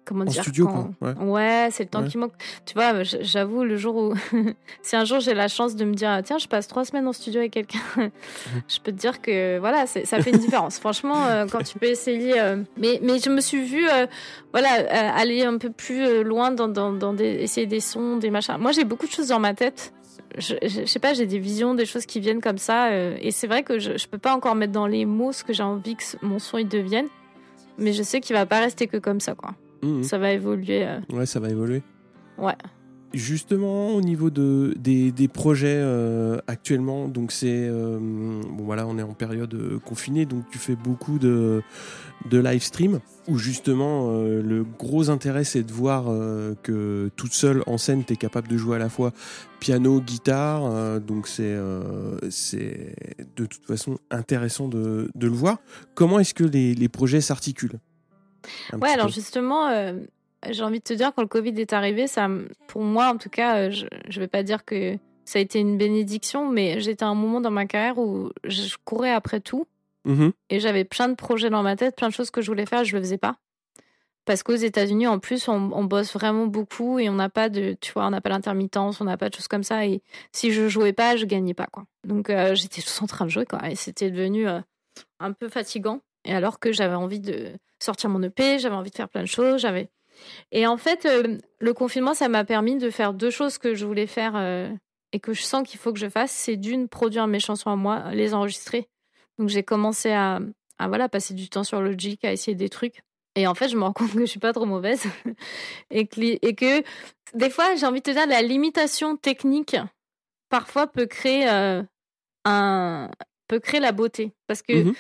Euh, comment En dire studio, quand- quoi. Ouais. Ouais, c'est le temps Ouais. qui manque. Tu vois, j- j'avoue, le jour où. si un jour j'ai la chance de me dire, tiens, je passe trois semaines en studio avec quelqu'un, je peux te dire que voilà, ça fait une différence. Franchement, euh, quand tu peux essayer. euh, Mais, mais je me suis vue, euh, voilà, euh, aller un peu plus euh, loin dans, dans, dans des... essayer des sons, des machins. Moi, j'ai beaucoup de choses dans ma tête. Je, je, je sais pas, j'ai des visions, des choses qui viennent comme ça. euh, et c'est vrai que je, je peux pas encore mettre dans les mots ce que j'ai envie que mon son il devienne. Mais je sais qu'il va pas rester que comme ça, quoi. Mhm. Ça va évoluer. euh. Ouais, ça va évoluer. Ouais. Justement, au niveau de, des, des projets euh, actuellement, donc c'est euh, bon voilà, on est en période confinée, donc tu fais beaucoup de, de live stream où justement le gros intérêt c'est de voir que toute seule en scène tu es capable de jouer à la fois piano, guitare, donc c'est c'est de toute façon intéressant de, de le voir. Comment est-ce que les, les projets s'articulent? Ouais, alors peu. justement, euh, j'ai envie de te dire, quand le Covid est arrivé, ça, pour moi en tout cas, euh, je, je vais pas dire que ça a été une bénédiction, mais j'étais à un moment dans ma carrière où je courais après tout Mhm. et j'avais plein de projets dans ma tête, plein de choses que je voulais faire, je le faisais pas. Parce qu'aux États-Unis, en plus, on, on bosse vraiment beaucoup et on n'a pas de, tu vois, on n'a pas l'intermittence, on n'a pas de choses comme ça. Et si je jouais pas, je gagnais pas, quoi. Donc euh, j'étais tous en train de jouer, quoi. Et c'était devenu euh, un peu fatigant. Et alors que j'avais envie de sortir mon EP, j'avais envie de faire plein de choses, j'avais. Et en fait, euh, le confinement, ça m'a permis de faire deux choses que je voulais faire euh, et que je sens qu'il faut que je fasse. C'est d'une, produire mes chansons à moi, les enregistrer. Donc j'ai commencé à, voilà, passer du temps sur Logic, à essayer des trucs. Et en fait, je me rends compte que je suis pas trop mauvaise. et, que, des fois, j'ai envie de te dire, la limitation technique, parfois, peut créer, euh, un, peut créer la beauté. Parce que Mhm.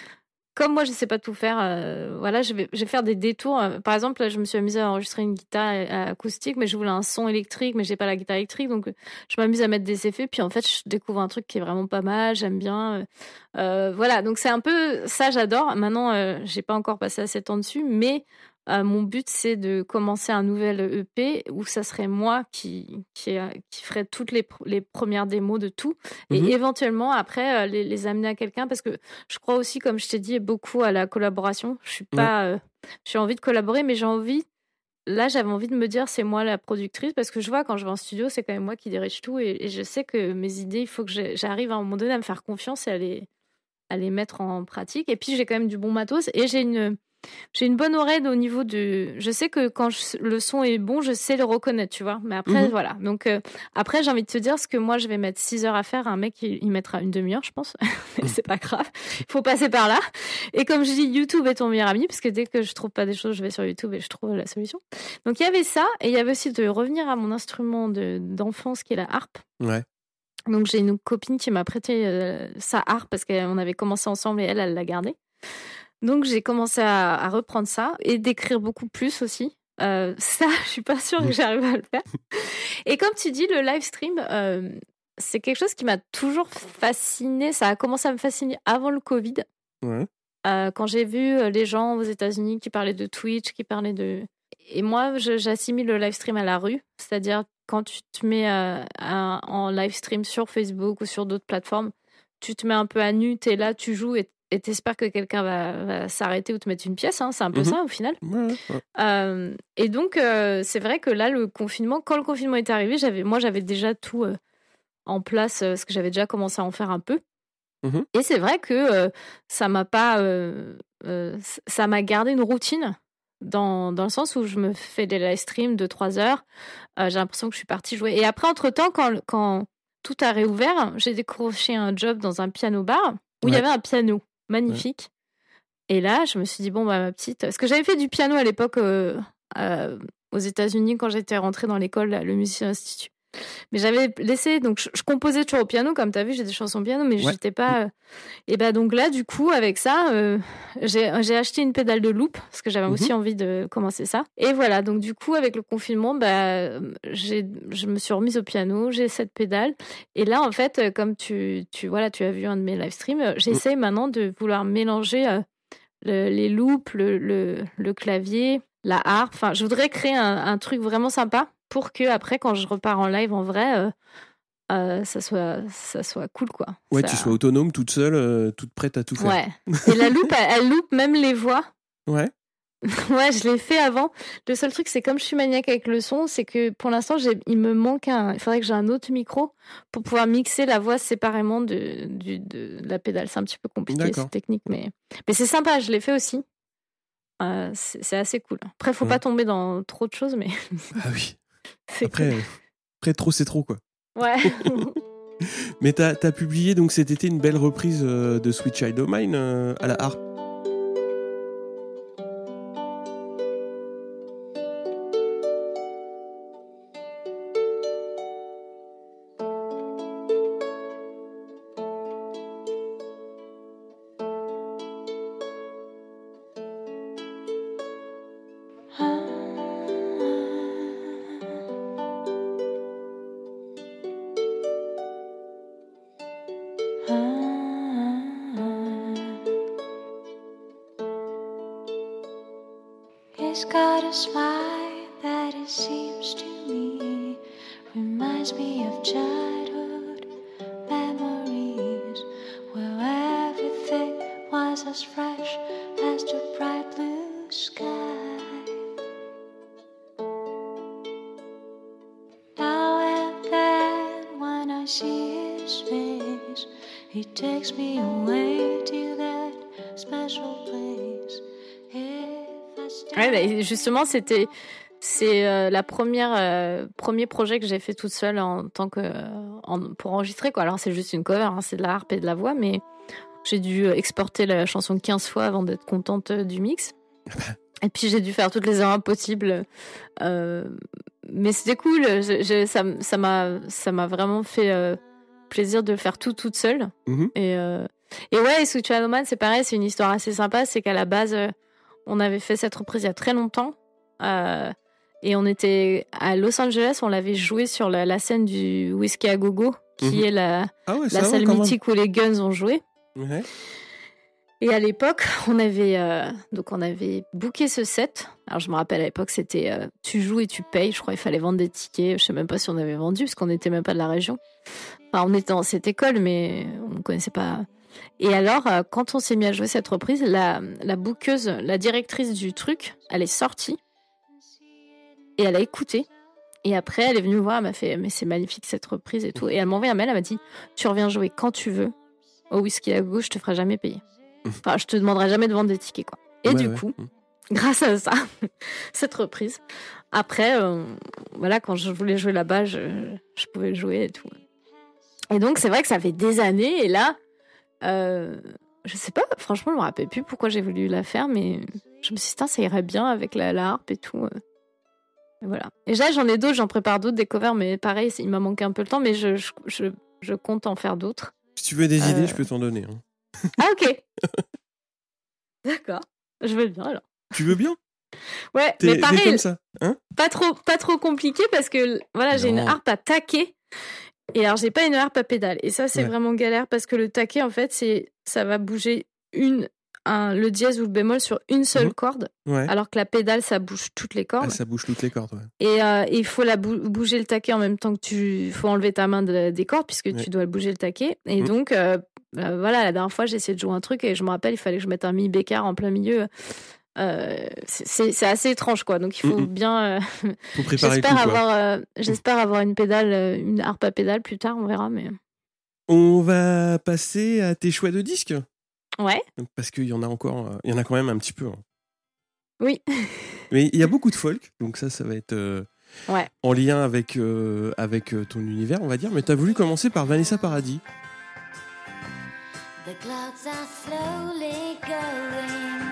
Comme moi, je sais pas tout faire, euh, voilà, je vais, faire des détours. Euh, Par exemple, là, je me suis amusée à enregistrer une guitare euh, acoustique, mais je voulais un son électrique, mais j'ai pas la guitare électrique, donc je m'amuse à mettre des effets. Puis en fait, je découvre un truc qui est vraiment pas mal, j'aime bien. voilà, donc c'est un peu ça, j'adore. Maintenant, euh, j'ai pas encore passé assez de temps dessus, mais euh, mon but, c'est de commencer un nouvel EP où ça serait moi qui, qui, euh, qui ferait toutes les, les premières démos de tout et Mhm. éventuellement après euh, les, les amener à quelqu'un parce que je crois aussi, comme je t'ai dit, beaucoup à la collaboration. Je suis pas, euh, j'ai envie de collaborer, mais j'ai envie. Là, j'avais envie de me dire, c'est moi la productrice, parce que je vois quand je vais en studio, c'est quand même moi qui dirige tout, et, et je sais que mes idées, il faut que j'arrive à un moment donné à me faire confiance et à les, à les mettre en pratique. Et puis, j'ai quand même du bon matos, et j'ai une, j'ai une bonne oreille au niveau de. Je sais que quand je- le son est bon, je sais le reconnaître, tu vois. Mais après, Mhm. voilà. Donc, euh, après, j'ai envie de te dire ce que moi, je vais mettre 6 heures à faire. Un mec, il, il mettra une demi-heure, je pense. Mais c'est pas grave. Il faut passer par là. Et comme je dis, YouTube est ton meilleur ami, parce que dès que je trouve pas des choses, je vais sur YouTube et je trouve la solution. Donc, il y avait ça. Et il y avait aussi de revenir à mon instrument de- d'enfance qui est la harpe. Ouais. Donc j'ai une copine qui m'a prêté euh, sa harpe parce qu'on avait commencé ensemble et elle, elle l'a gardée. Donc j'ai commencé à, à reprendre ça et d'écrire beaucoup plus aussi. Euh, ça, je suis pas sûre que j'arrive à le faire. Et comme tu dis, le live stream, euh, c'est quelque chose qui m'a toujours fasciné. Ça a commencé à me fasciner avant le Covid. Ouais. Euh, quand j'ai vu les gens aux États-Unis qui parlaient de Twitch, qui parlaient de. et moi, j'assimile le live stream à la rue, c'est-à-dire quand tu te mets en live stream sur Facebook ou sur d'autres plateformes, tu te mets un peu à nu, tu es là, tu joues et et t'espères que quelqu'un va, va s'arrêter ou te mettre une pièce. hein, c'est un peu Mhm. ça au final. Ouais, ouais, ouais. Euh, et donc, euh, c'est vrai que là, le confinement, quand le confinement est arrivé, j'avais, moi, j'avais déjà tout euh, en place, parce que j'avais déjà commencé à en faire un peu. Mhm. Et c'est vrai que ça m'a pas, ça m'a gardé une routine. Dans, dans le sens où je me fais des live streams de 3 heures, euh, j'ai l'impression que je suis partie jouer. Et après, entre-temps, quand, quand tout a réouvert, j'ai décroché un job dans un piano bar où il y avait un piano magnifique. Et là, je me suis dit, bon, bah, ma petite. Parce que j'avais fait du piano à l'époque euh, euh, aux États-Unis quand j'étais rentrée dans l'école, le Musicien Institut. Mais j'avais laissé, donc je, je composais toujours au piano, comme tu as vu, j'ai des chansons au piano, mais Ouais. j'étais pas. euh, Et bah, donc là, du coup, avec ça, euh, j'ai j'ai acheté une pédale de loop, parce que j'avais Mhm. aussi envie de commencer ça. Et voilà, donc du coup, avec le confinement, bah, je me suis remise au piano, j'ai cette pédale. Et là, en fait, euh, comme tu, tu, voilà, tu as vu un de mes live streams, euh, j'essaye maintenant de vouloir mélanger euh, le- les loops, le, le, le clavier, la harpe. Enfin, je voudrais créer un, un truc vraiment sympa pour que après, quand je repars en live en vrai, euh, euh, ça soit ça soit cool quoi. Ouais, Ça- tu sois autonome, toute seule, euh, toute prête à tout faire. Ouais. Et la loupe, elle, elle loupe même les voix. Ouais. Ouais, je l'ai fait avant. Le seul truc, c'est comme je suis maniaque avec le son, c'est que pour l'instant, il me manque un. Il faudrait que j'ai un autre micro pour pouvoir mixer la voix séparément de, du- de, la pédale. C'est un petit peu compliqué, c'est technique, mais, mais c'est sympa, je l'ai fait aussi. Euh, c'est c'est assez cool. Après, faut Ouais. pas tomber dans trop de choses, mais Ah oui. C'est Après, euh, après trop, c'est trop, quoi. Ouais. Mais t'as as publié donc cet été une belle reprise euh, de Sweet Child O' Mine euh, à la harpe? Justement, c'était c'est euh, la première euh, premier projet que j'ai fait toute seule en tant que en- pour enregistrer quoi. Alors c'est juste une cover, hein, c'est de la harpe et de la voix, mais j'ai dû exporter la chanson 15 fois avant d'être contente euh, du mix. Et puis j'ai dû faire toutes les erreurs possibles. Euh, mais c'était cool. Je- je- ça m'a ça m'a vraiment fait euh, plaisir de faire tout toute seule. Mhm. Et, euh, et ouais, Mine, c'est pareil, c'est une histoire assez sympa. C'est qu'à la base, euh, on avait fait cette reprise il y a très longtemps. euh, et on était à Los Angeles, on l'avait joué sur la, la scène du Whiskey à Gogo, qui Mhm. est la, Ah ouais, la salle mythique où les Guns ont joué. Ouais. Et à l'époque, on avait euh, donc on avait booké ce set. Alors je me rappelle à l'époque, c'était euh, tu joues et tu payes. Je crois qu'il fallait vendre des tickets. Je sais même pas si on avait vendu parce qu'on n'était même pas de la région. Enfin, on était dans cette école, mais on ne connaissait pas. Et alors, euh, quand on s'est mis à jouer cette reprise, la la bookeuse, la directrice du truc, elle est sortie et elle a écouté. Et après, elle est venue me voir, elle m'a fait mais c'est magnifique cette reprise et tout. Et elle m'a envoyé un mail, elle m'a dit tu reviens jouer quand tu veux au whisky à gauche, je te ferai jamais payer. Enfin, je te demanderai jamais de vendre des tickets, quoi. Et Ouais, du ouais. coup, Mm. grâce à ça, cette reprise, après, euh, voilà, quand je voulais jouer là-bas, je, je pouvais jouer et tout. Et donc, c'est vrai que ça fait des années, et là, euh, je sais pas, franchement, je me rappelle plus pourquoi j'ai voulu la faire, mais je me suis dit, ça irait bien avec la, la harpe et tout. euh. Et voilà. Et là, j'en ai d'autres, j'en prépare d'autres, des covers, mais pareil, il m'a manqué un peu le temps, mais je, je, je, je compte en faire d'autres. Si tu veux des Euh, idées, je peux t'en donner. hein. Ah, ok. D'accord. Je veux bien alors. Tu veux bien? Ouais, mais pareil, comme ça hein? pas trop, pas trop compliqué parce que voilà, j'ai une harpe à taquer. Et alors, j'ai pas une harpe à pédale. Et ça, c'est Ouais. vraiment galère parce que le taquet, en fait, c'est, ça va bouger une, un, le dièse ou le bémol sur une seule Mhm. corde, Ouais. alors que la pédale, ça bouge toutes les cordes. Ah, ça bouge toutes les cordes. Ouais. Et euh, il faut la bou- bouger le taquet en même temps que tu faut enlever ta main de- des cordes puisque tu dois bouger le taquet. Et Mhm. donc euh, euh, voilà, la dernière fois j'ai essayé de jouer un truc et je me rappelle il fallait que je mette un mi bécard en plein milieu. Euh, c'est- assez étrange quoi. Donc il faut bien. euh, J'espère avoir euh, j'espère avoir une pédale une harpe à pédale plus tard on verra mais On va passer à tes choix de disques ouais parce qu'il y en a encore, il y en a quand même un petit peu. hein. oui Mais il y a beaucoup de folk, donc ça, ça va être euh, Ouais. en lien avec, euh, avec ton univers, on va dire. Mais tu as voulu commencer par Vanessa Paradis. The clouds are slowly going,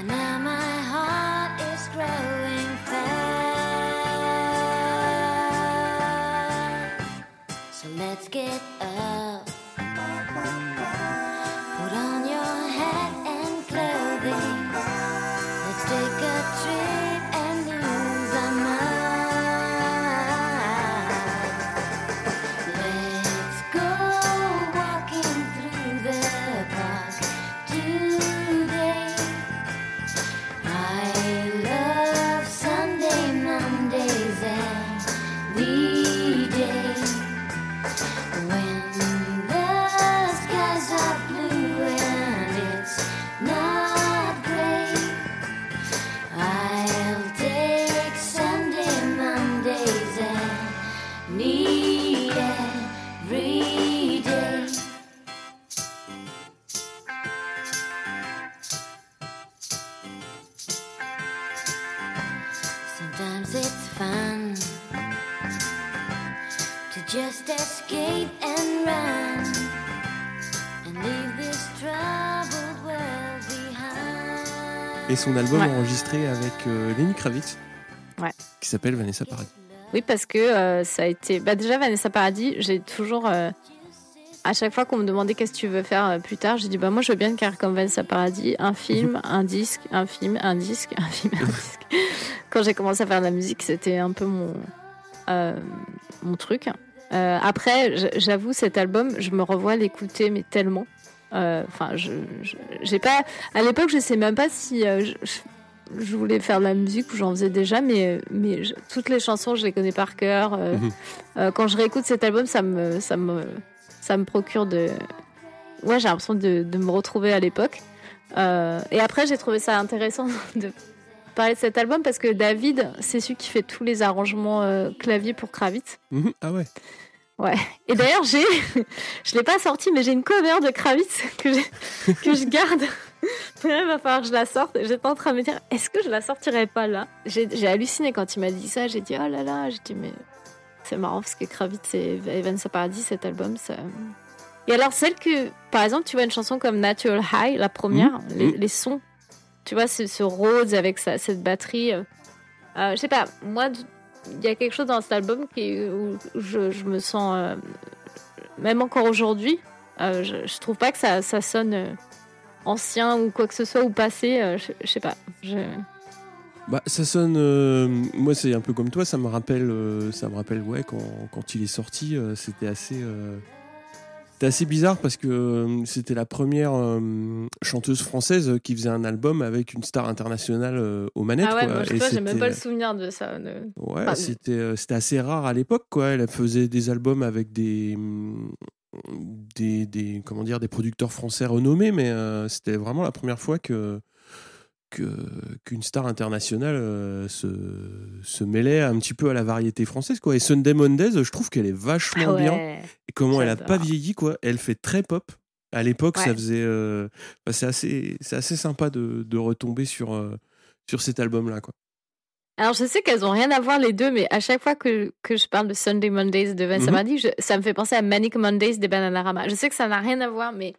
and now my heart is growing fast. So let's get Et son album Ouais. enregistré avec euh, Lenny Kravitz. Ouais. Qui s'appelle Vanessa Paradis. Oui, parce que euh, ça a été. Bah, déjà, Vanessa Paradis, j'ai toujours. euh, À chaque fois qu'on me demandait qu'est-ce que tu veux faire euh, plus tard, j'ai dit bah moi je veux bien une carrière comme Vanessa Paradis, un film, un disque, un film, un disque, un film, un disque. Quand j'ai commencé à faire de la musique, c'était un peu mon mon truc. Après, j'avoue cet album, je me revois l'écouter mais tellement. Euh, Enfin, je j'ai pas. À l'époque, je sais même pas si euh, je, voulais faire de la musique ou j'en faisais déjà, mais mais je- toutes les chansons, je les connais par cœur. Euh, Mhm. quand je réécoute cet album, ça me ça me ça me procure de ouais, j'ai l'impression de, de me retrouver à l'époque. Euh, et après, j'ai trouvé ça intéressant de parler de cet album parce que David, c'est celui qui fait tous les arrangements euh, clavier pour Kravitz. Mhm. Ah ouais. Et d'ailleurs, j'ai, je l'ai pas sorti, mais j'ai une cover de Kravitz que, que je garde. Il va falloir que je la sorte. J'étais en train de me dire, est-ce que je la sortirais pas là? J'ai, halluciné quand il m'a dit ça. J'ai dit, oh là là, j'ai dit, mais c'est marrant parce que Kravitz et Vanessa Paradis, cet album, ça. Et alors, celle que, par exemple, tu vois une chanson comme Natural High, la première, les, Mhm. les sons, tu vois, ce, ce Rhodes avec sa, cette batterie. euh, euh, je sais pas, moi, il y a quelque chose dans cet album qui, où je, me sens, euh, même encore aujourd'hui, euh, je, je trouve pas que ça, sonne euh, ancien ou quoi que ce soit ou passé. je, je sais pas. Bah, ça sonne. moi, c'est un peu comme toi. Ça me rappelle. ça me rappelle, ouais, quand, quand il est sorti, c'était assez. C'était assez bizarre parce que euh, c'était la première euh, chanteuse française qui faisait un album avec une star internationale euh, aux manettes. Ah ouais, quoi. moi, je j'ai même pas le souvenir de ça. de- Ouais, Enfin, c'était euh, c'était assez rare à l'époque quoi. Elle faisait des albums avec des des, des comment dire des producteurs français renommés, mais c'était vraiment la première fois que qu'une star internationale euh, se se mêlait un petit peu à la variété française quoi. Et Sunday Mondays, je trouve qu'elle est vachement Ah ouais. bien et comment elle a pas vieilli quoi. Elle fait très pop. À l'époque, ça faisait euh, bah, c'est assez c'est assez sympa de, de retomber sur euh, sur cet album là quoi. Alors, je sais qu'elles ont rien à voir les deux, mais à chaque fois que, que je parle de Sunday Mondays de. Paradis, je- ça me fait penser à Manic Mondays des Bananarama. Je sais que ça n'a rien à voir, mais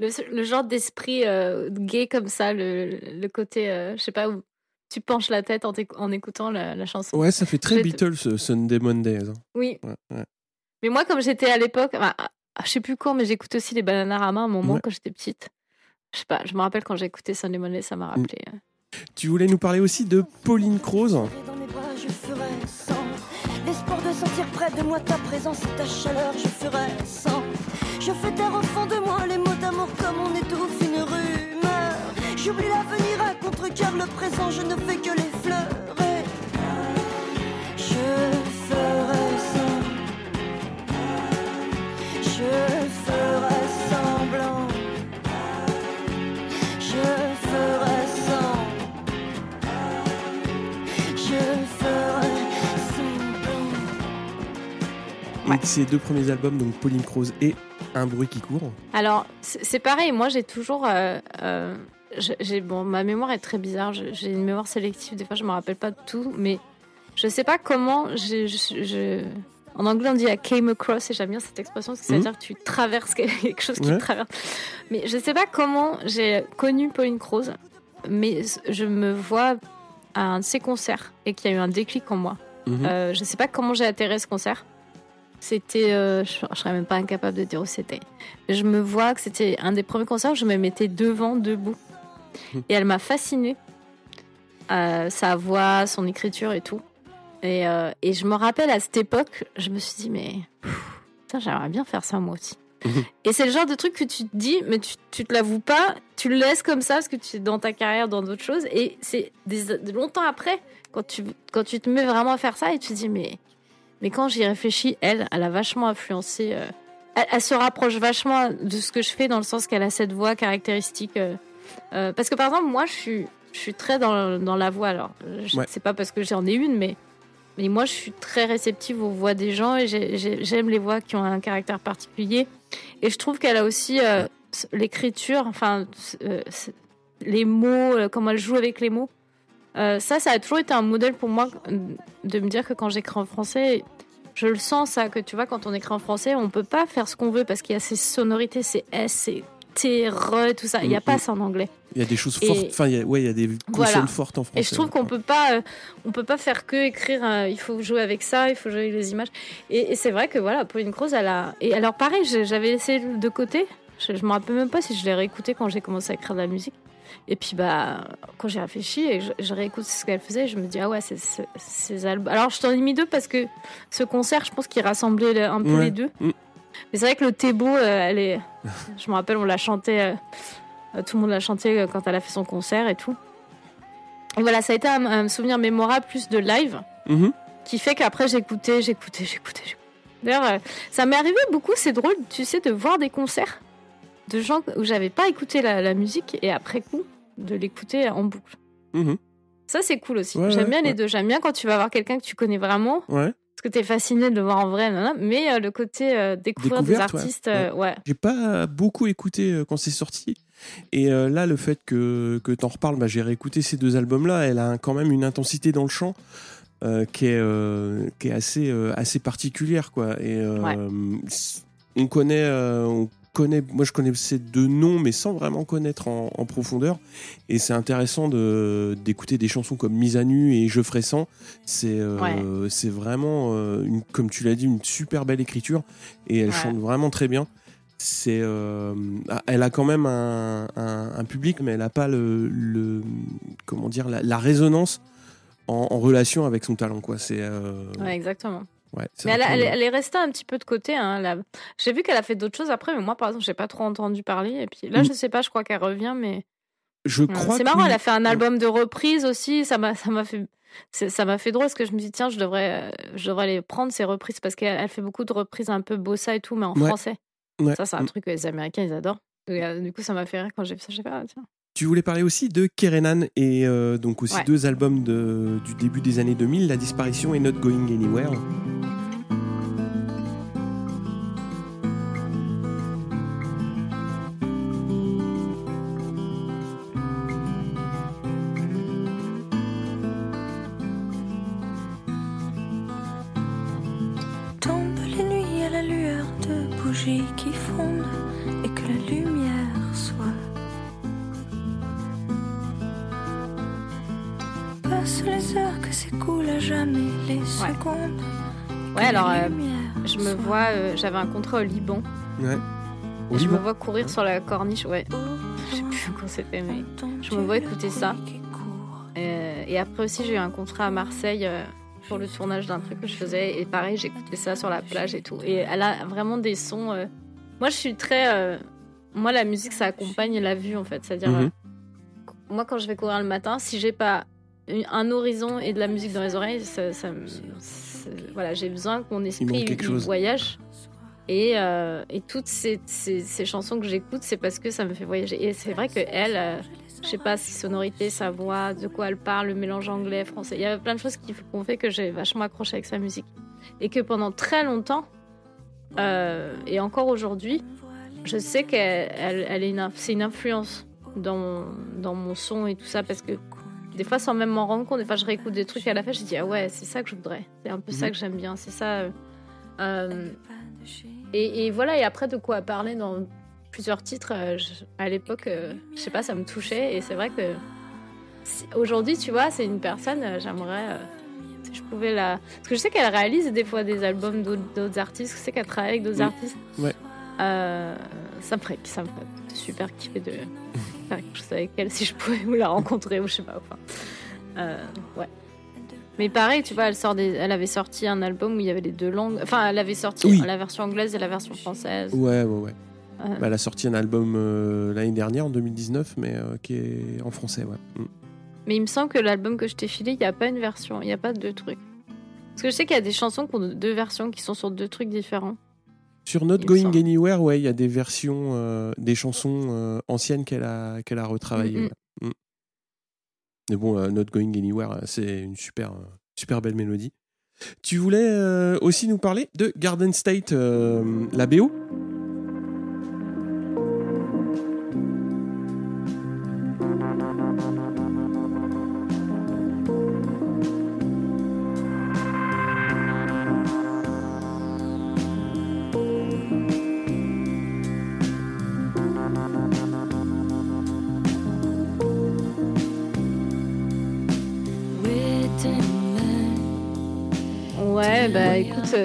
le, le genre d'esprit euh, gay comme ça, le, le côté, euh, je sais pas, où tu penches la tête en, écoutant la, la chanson. Ouais, ça fait très Beatles ce Sunday Mondays. hein. Oui. Ouais, ouais. Mais moi, comme j'étais à l'époque, enfin, ah, je sais plus quand, mais j'écoutais aussi les Bananarama à un moment Ouais. quand j'étais petite. Je sais pas, je me rappelle quand j'ai écouté Sunday Mondays, ça m'a rappelé. euh. Tu voulais nous parler aussi de Pauline Croze? Dans mes bras, je ferai sans pour de sentir près de moi ta présence et ta chaleur, je ferai sans. Je fais taire au fond de moi les mots d'amour comme on étouffe une rumeur. J'oublie l'avenir à contre-cœur, le présent, je ne fais que les l'effleurer. Je ferai sans. Je ferai. Donc, ces deux premiers albums, donc Pauline Croze et Un bruit qui court. Alors, c'est pareil, moi j'ai toujours. euh, euh, j'ai- bon, ma mémoire est très bizarre, je- j'ai une mémoire sélective, des fois je me rappelle pas de tout, mais je sais pas comment. j'ai- je- je- en anglais on dit I came across, et j'aime bien cette expression, parce que ça veut Mhm. dire que tu traverses quelque chose qui Ouais. te traverse. Mais je sais pas comment j'ai connu Pauline Croze, mais je me vois à un de ses concerts et qu'il y a eu un déclic en moi. Mhm. Euh, je sais pas comment j'ai atterri à ce concert. C'était, euh, je, je serais même pas incapable de dire où c'était. Je me vois que c'était un des premiers concerts où je me mettais devant, debout. Et elle m'a fascinée. Euh, sa voix, son écriture et tout. Et, euh, et je me rappelle à cette époque, je me suis dit, mais putain, j'aimerais bien faire ça moi aussi. Et c'est le genre de truc que tu te dis, mais tu, tu te l'avoues pas, tu le laisses comme ça parce que tu es dans ta carrière, dans d'autres choses. Et c'est des, longtemps après, quand tu, quand tu te mets vraiment à faire ça et tu te dis, mais, mais quand j'y réfléchis, elle, elle a vachement influencé. euh, elle, elle se rapproche vachement de ce que je fais dans le sens qu'elle a cette voix caractéristique. euh, euh, parce que par exemple, moi, je suis, je suis très dans, dans la voix. Alors, je- Ouais. c'est pas parce que j'en ai une, mais, mais moi, je suis très réceptive aux voix des gens et j'ai- j'ai- j'aime les voix qui ont un caractère particulier. Et je trouve qu'elle a aussi euh, l'écriture, enfin, les mots, comment elle joue avec les mots. Euh, ça, ça a toujours été un modèle pour moi de me dire que quand j'écris en français, je le sens ça, que tu vois, quand on écrit en français, on peut pas faire ce qu'on veut parce qu'il y a ces sonorités, ces S, ces T, R, tout ça. Il n'y a Mhm. pas ça en anglais. Il y a des choses Et- fortes. Enfin, il y a, ouais, il y a des consonnes Voilà. fortes en français. Et je trouve qu'on peut pas, euh, on peut pas faire que écrire. euh, il faut jouer avec ça, il faut jouer avec les images. Et, et c'est vrai que voilà, Pauline Croze, elle a. Et alors pareil, j'avais laissé de côté. Je, je me rappelle même pas si je l'ai réécouté quand j'ai commencé à écrire de la musique. Et puis bah, quand j'ai réfléchi et je, je réécoute ce qu'elle faisait, je me dis ah ouais, c'est ces albums. Alors je t'en ai mis deux parce que ce concert, je pense qu'il rassemblait un peu Ouais. les deux. Mm. Mais c'est vrai que le Thébo, euh, elle est. Je me rappelle, on l'a chanté. euh, euh, tout le monde l'a chanté quand elle a fait son concert et tout. Et voilà, ça a été un, un souvenir mémorable plus de live Mhm. qui fait qu'après j'écoutais, j'écoutais, j'écoutais. j'écoutais. D'ailleurs, ça m'est arrivé beaucoup, c'est drôle, tu sais, de voir des concerts de gens où j'avais pas écouté la, la musique et après coup de l'écouter en boucle. Mhm. Ça, c'est cool aussi. Ouais, J'aime ouais, bien les ouais. deux. J'aime bien quand tu vas voir quelqu'un que tu connais vraiment, parce que t'es fasciné de le voir en vrai, mais euh, le côté euh, découvrir des artistes, euh, ouais. J'ai pas beaucoup écouté quand c'est sorti. Et là, le fait que, que t'en reparles, bah, j'ai réécouté ces deux albums-là. Elle a quand même une intensité dans le chant qui est, qui est assez, assez particulière. Quoi. Et, on connaît. on moi, je connais ces deux noms, mais sans vraiment connaître en, en profondeur. Et c'est intéressant de, d'écouter des chansons comme Mise à nu et Je ferai sans. C'est, euh, c'est vraiment, euh, une, comme tu l'as dit, une super belle écriture. Et elle Ouais. chante vraiment très bien c'est euh, ah, elle a quand même un, un- un public mais elle n'a pas le, le- comment dire la, la résonance en, en relation avec son talent quoi c'est Ouais, exactement. Ouais, Mais elle, est restée un petit peu de côté. Hein, a- J'ai vu qu'elle a fait d'autres choses après, mais moi, par exemple, j'ai pas trop entendu parler. Et puis là, Mm. je sais pas, je crois qu'elle revient, mais je Ouais, crois c'est marrant. Elle a fait un album de reprise aussi. Ça m'a, ça m'a fait, ça m'a fait drôle parce que je me dis tiens, je devrais, euh, je devrais les prendre ces reprises parce qu'elle elle fait beaucoup de reprises un peu bossa et tout, mais en Ouais. français. Ouais. Ça, c'est un Mm. truc que les Américains ils adorent. Et, euh, du coup, ça m'a fait rire quand j'ai vu ça. J'ai fait ah, tiens. tu voulais parler aussi de Kerenan et euh, donc aussi Ouais. deux albums de, du début des années 2000 La disparition et Not Going Anywhere jamais les secondes. Ouais, alors, euh, Je me vois, euh, j'avais un contrat au Liban. ouais Au je me vois courir sur la corniche. Ouais, je sais plus quand c'était, mais. je me vois écouter ça. Euh, et après aussi, j'ai eu un contrat à Marseille euh, pour le tournage d'un truc que je faisais. Et pareil, j'écoutais ça sur la plage et tout. Et elle a vraiment des sons. euh, Moi, je suis très. euh, Moi, la musique, ça accompagne la vue, en fait. C'est-à-dire, Mhm. euh, moi, quand je vais courir le matin, si j'ai pas un horizon et de la musique dans les oreilles, ça, ça voilà, j'ai besoin que mon esprit il voyage. Et, euh, et toutes ces, ces, ces chansons que j'écoute, c'est parce que ça me fait voyager. Et c'est vrai que elle, euh, je sais pas, ses sonorités, sa voix, de quoi elle parle, le mélange anglais, français, il y a plein de choses qui ont fait que j'ai vachement accroché avec sa musique. Et que pendant très longtemps, euh, et encore aujourd'hui, je sais qu'elle elle, elle est une, c'est une influence dans mon, dans mon son et tout ça parce que des fois sans même m'en rendre compte, des fois je réécoute des trucs qu'elle a fait, je dis ah ouais c'est ça que je voudrais, c'est un peu ça Mhm. que j'aime bien, c'est ça. euh, euh, et, et voilà et après de quoi parler dans plusieurs titres euh, je- à l'époque, euh, je sais pas ça me touchait et c'est vrai que si- aujourd'hui tu vois c'est une personne j'aimerais euh, si je pouvais la parce que je sais qu'elle réalise des fois des albums d'autres d'autres artistes, je sais qu'elle travaille avec d'autres Oui. artistes. Ouais. Euh, ça me ferait, ça me ferait super kiffer de faire quelque chose avec elle si je pouvais ou la rencontrer ou je sais pas. Enfin, euh, ouais. Mais pareil, tu vois, elle, sort des, elle avait sorti un album où il y avait les deux langues. Enfin, elle avait sorti Oui. la version anglaise et la version française. Ouais, ouais, ouais. Euh, Bah, elle a sorti un album euh, l'année dernière, en 2019, mais qui est en français, ouais. Mm. Mais il me semble que l'album que je t'ai filé, il n'y a pas une version, il n'y a pas deux trucs. Parce que je sais qu'il y a des chansons qui ont deux versions qui sont sur deux trucs différents. Sur Not Going. Anywhere, ouais, il y a des versions, euh, des chansons euh, anciennes qu'elle a, qu'elle a retravaillées. Mhm. ouais. Mm. Mais bon, euh, Not Going Anywhere, c'est une super, super belle mélodie. Tu voulais aussi nous parler de Garden State, la BO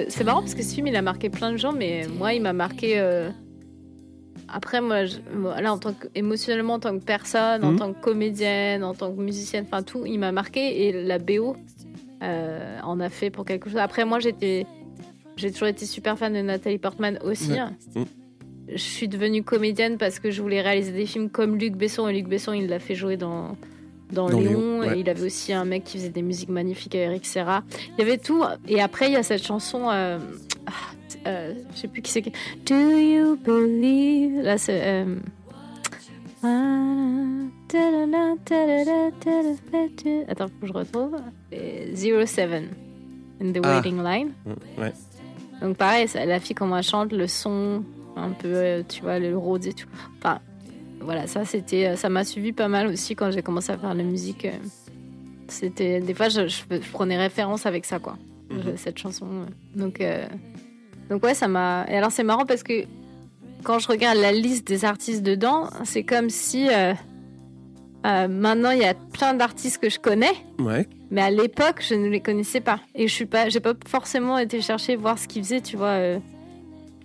c'est marrant parce que ce film il a marqué plein de gens, mais moi il m'a marqué. euh, Après, moi, je- là, en tant que, émotionnellement, en tant que personne, en Mhm. tant que comédienne, en tant que musicienne, enfin tout, il m'a marqué et la BO euh, en a fait pour quelque chose. Après, moi j'étais. J'ai toujours été super fan de Nathalie Portman aussi. Mhm. Je suis devenue comédienne parce que je voulais réaliser des films comme Luc Besson. Et Luc Besson, il l'a fait jouer dans, dans, Dans Léon. Léon, ouais. Et il avait aussi un mec qui faisait des musiques magnifiques avec Eric Serra. Il y avait tout. Et après, il y a cette chanson. euh, ah, euh, je sais plus qui c'est. Do you believe Là, c'est. euh, Attends, faut que je retrouve. Et Zero Seven. In the Ah. waiting line. Mm, Ouais. Donc pareil, la fille comment elle chante, le son, un peu, euh, tu vois, le Rhodes et tout. Enfin, voilà, ça c'était, euh, ça m'a suivi pas mal aussi quand j'ai commencé à faire la musique. euh, C'était des fois, je, je- je prenais référence avec ça, quoi, Mhm. cette chanson. Donc, euh, donc ouais, ça m'a. Et alors c'est marrant parce que quand je regarde la liste des artistes dedans, c'est comme si euh, euh, maintenant il y a plein d'artistes que je connais. Ouais. Mais à l'époque, je ne les connaissais pas. Et je suis pas, j'ai pas forcément été chercher voir ce qu'ils faisaient, tu vois.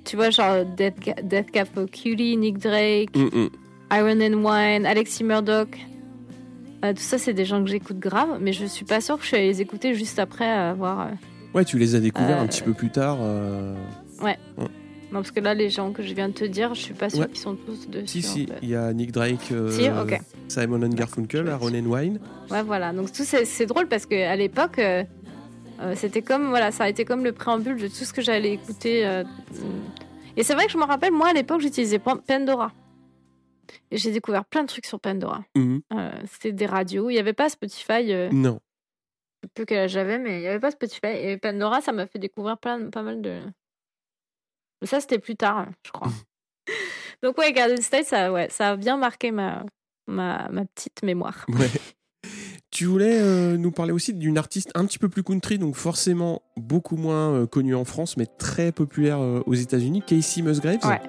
tu vois, genre Death, Death Cutie, Nick Drake, Mm, mm. Iron and Wine, Alexis Murdoch. Euh, tout ça, c'est des gens que j'écoute grave, mais je suis pas sûre que je suis allée les écouter juste après avoir. euh, Ouais, tu les as découverts Euh, un petit peu plus tard. euh, Non, parce que là, les gens que je viens de te dire, je suis pas sûre Ouais. qu'ils sont tous dessus. Si, si, en fait. il y a Nick Drake, euh, Si. Simon and Garfunkel, Aaron and Wine. Ouais, voilà. Donc tout c'est c'est drôle parce que à l'époque, euh, euh, c'était comme voilà, ça a été comme le préambule de tout ce que j'allais écouter. euh, et c'est vrai que je me rappelle, moi à l'époque, j'utilisais Pan- Pandora. Et j'ai découvert plein de trucs sur Pandora. Mhm. Euh, C'était des radios. Il n'y avait pas Spotify. Euh, Non. quel âge j'avais, mais il n'y avait pas Spotify. Et Pandora, ça m'a fait découvrir plein, pas mal de. Mais ça, c'était plus tard, je crois. Donc ouais, Garden State, ça, ouais, ça a bien marqué ma, ma, ma petite mémoire. Ouais. Tu voulais euh, nous parler aussi d'une artiste un petit peu plus country, donc forcément beaucoup moins euh, connue en France, mais très populaire euh, aux États-Unis, Casey Musgraves? Ouais.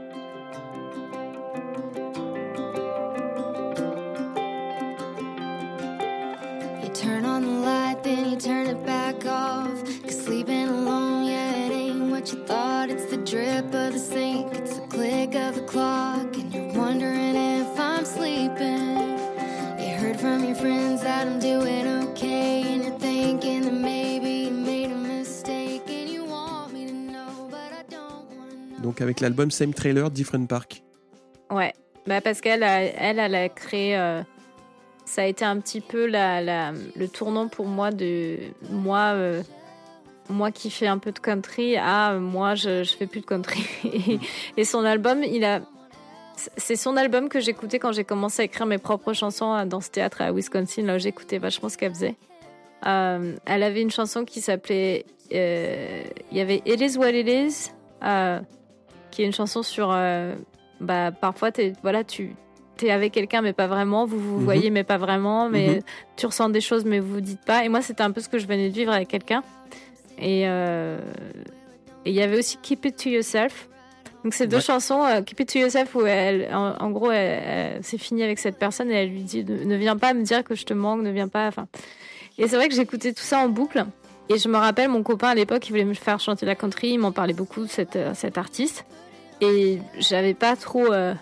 You turn on the light, then you turn it back off. Cause sleeping alone, yeah, it ain't what you thought. It's the drip of the sink, it's the click of the clock. And you're wondering if I'm sleeping. You heard from your friends that I'm doing okay. And you're thinking that maybe you made a mistake. And you want me to know, but I don't wanna know. Donc avec l'album Same Trailer, Different Park. Ouais, bah parce qu'elle a, elle, elle a créé. euh, ça a été un petit peu le tournant pour moi de moi, euh, moi qui fais un peu de country à euh, moi je, je fais plus de country. et, son album, c'est son album que j'écoutais quand j'ai commencé à écrire mes propres chansons euh, dans ce théâtre à Wisconsin. Là, j'écoutais vachement ce qu'elle faisait. Elle avait une chanson qui s'appelait, il y avait It Is What It Is, qui est une chanson sur, bah parfois t'es, voilà tu t'es avec quelqu'un mais pas vraiment, vous vous Mhm. voyez mais pas vraiment, mais Mhm. tu ressens des choses mais vous vous dites pas. Et moi c'était un peu ce que je venais de vivre avec quelqu'un. Et euh, il y avait aussi Keep It To Yourself. Donc ces deux Ouais. chansons, euh, Keep It To Yourself, où elle, en, en gros, c'est fini avec cette personne et elle lui dit ne, ne viens pas me dire que je te manque, ne viens pas. Enfin, et c'est vrai que j'écoutais tout ça en boucle. Et je me rappelle, mon copain à l'époque, il voulait me faire chanter la country, il m'en parlait beaucoup de cette, euh, cet artiste. Et j'avais pas trop. euh,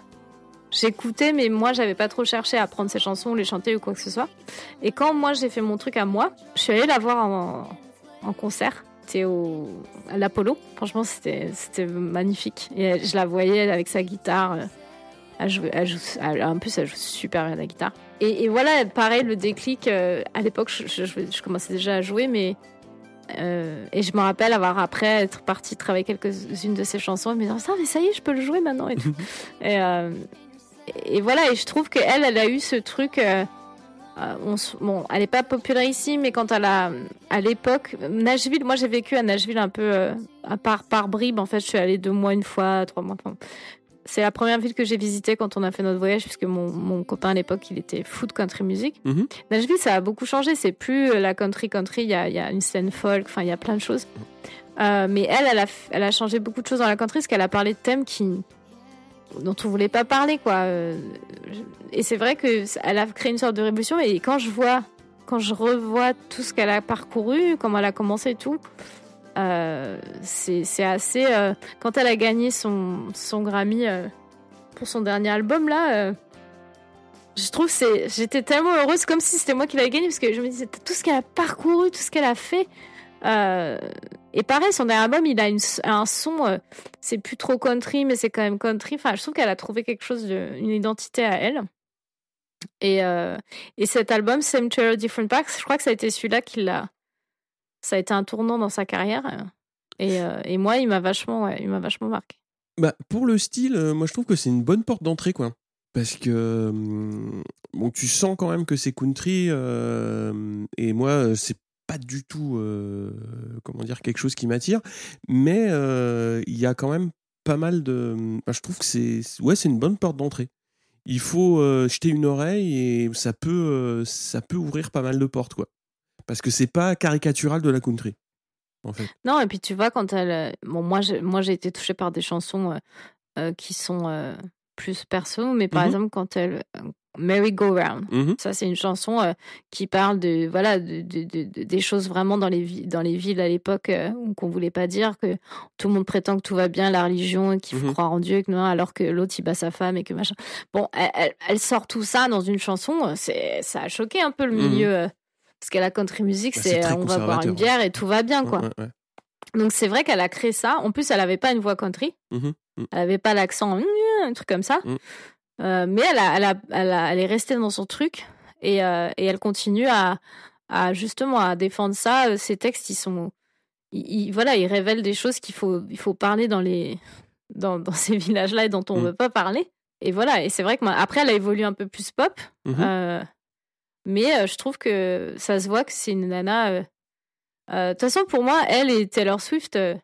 J'écoutais, mais moi, j'avais pas trop cherché à apprendre ses chansons, les chanter ou quoi que ce soit. Et quand moi, j'ai fait mon truc à moi, je suis allée la voir en, en concert. C'était au, à l'Apollo. Franchement, c'était c'était magnifique. Et je la voyais avec sa guitare. euh, Elle joue, elle joue, elle- en plus, elle joue super bien la guitare. Et, et voilà, pareil, le déclic. euh, à l'époque, je, je- je- je commençais déjà à jouer, mais. euh, et je me rappelle avoir après être partie travailler quelques-unes de ses chansons et me dire, Ah, mais ça y est, je peux le jouer maintenant et tout. et, euh, et voilà, et je trouve qu'elle, elle a eu ce truc. euh, euh, on bon, elle n'est pas populaire ici, mais quand elle a, à l'époque, Nashville, moi j'ai vécu à Nashville un peu euh, à part par bribes. En fait, je suis allée deux mois, une fois, trois mois. enfin, c'est la première ville que j'ai visitée quand on a fait notre voyage, puisque mon, mon copain à l'époque, il était fou de country music. Mhm. Nashville, ça a beaucoup changé. C'est plus la country country. Il y a, il y a une scène folk. Enfin, il y a plein de choses. Euh, mais elle, elle a, f- elle a changé beaucoup de choses dans la country, parce qu'elle a parlé de thèmes qui dont on voulait pas parler, quoi. Euh, Et c'est vrai que elle a créé une sorte de révolution. Et quand je vois, quand je revois tout ce qu'elle a parcouru, comment elle a commencé et tout, euh, c'est assez. euh, quand elle a gagné son, son Grammy euh, pour son dernier album, là, je trouve c'est. J'étais tellement heureuse, comme si c'était moi qui l'avais gagné, parce que je me disais tout ce qu'elle a parcouru, tout ce qu'elle a fait. Et pareil, son dernier album, il a un son. euh, c'est plus trop country, mais c'est quand même country. Enfin, je trouve qu'elle a trouvé quelque chose, de, une identité à elle. Et, euh, et cet album, Same Trail, Different Paths, je crois que ça a été celui-là qui l'a. Ça a été un tournant dans sa carrière. Et, euh, et moi, il m'a vachement, vachement marqué. Bah, pour le style, moi je trouve que c'est une bonne porte d'entrée, quoi. Parce que bon, tu sens quand même que c'est country, et moi c'est pas du tout, euh, comment dire, quelque chose qui m'attire, mais euh, il y a quand même pas mal de. je trouve que c'est, ouais, c'est une bonne porte d'entrée. Il faut euh, jeter une oreille et ça peut, ça peut ouvrir pas mal de portes, quoi. Parce que c'est pas caricatural de la country. Non, et puis tu vois, quand elle. moi, j'ai, été touchée par des chansons qui sont plus perso, mais par Mhm. exemple, quand elle. Merry Go Round. Mhm. Ça, c'est une chanson euh, qui parle de voilà de, de- de- de- des choses vraiment dans les dans les villes à l'époque euh, qu'on voulait pas dire que tout le monde prétend que tout va bien, la religion, et qu'il faut Mhm. croire en Dieu, que non, alors que l'autre il bat sa femme et que machin. Bon, elle, elle- elle sort tout ça dans une chanson. euh, C'est ça a choqué un peu le milieu. euh, parce qu'à la country music, Bah, c'est on va boire une bière et tout va bien quoi. Ouais, ouais. Donc c'est vrai qu'elle a créé ça. En plus, elle avait pas une voix country. Mhm. Mhm. Elle avait pas l'accent, un truc comme ça. Mhm. Euh, mais elle, a, elle, a, elle, a- elle est restée dans son truc et, euh, et elle continue à, à justement à défendre ça. Euh, Ses textes, ils sont, ils, ils- voilà, ils révèlent des choses qu'il faut, il faut parler dans les, dans, dans ces villages-là et dont on Mhm. veut pas parler. Et voilà. Et c'est vrai que moi- après, elle a évolué un peu plus pop. Mhm. Euh, mais euh, je trouve que ça se voit que c'est une nana. Euh, De toute façon, pour moi, elle et Taylor Swift, euh,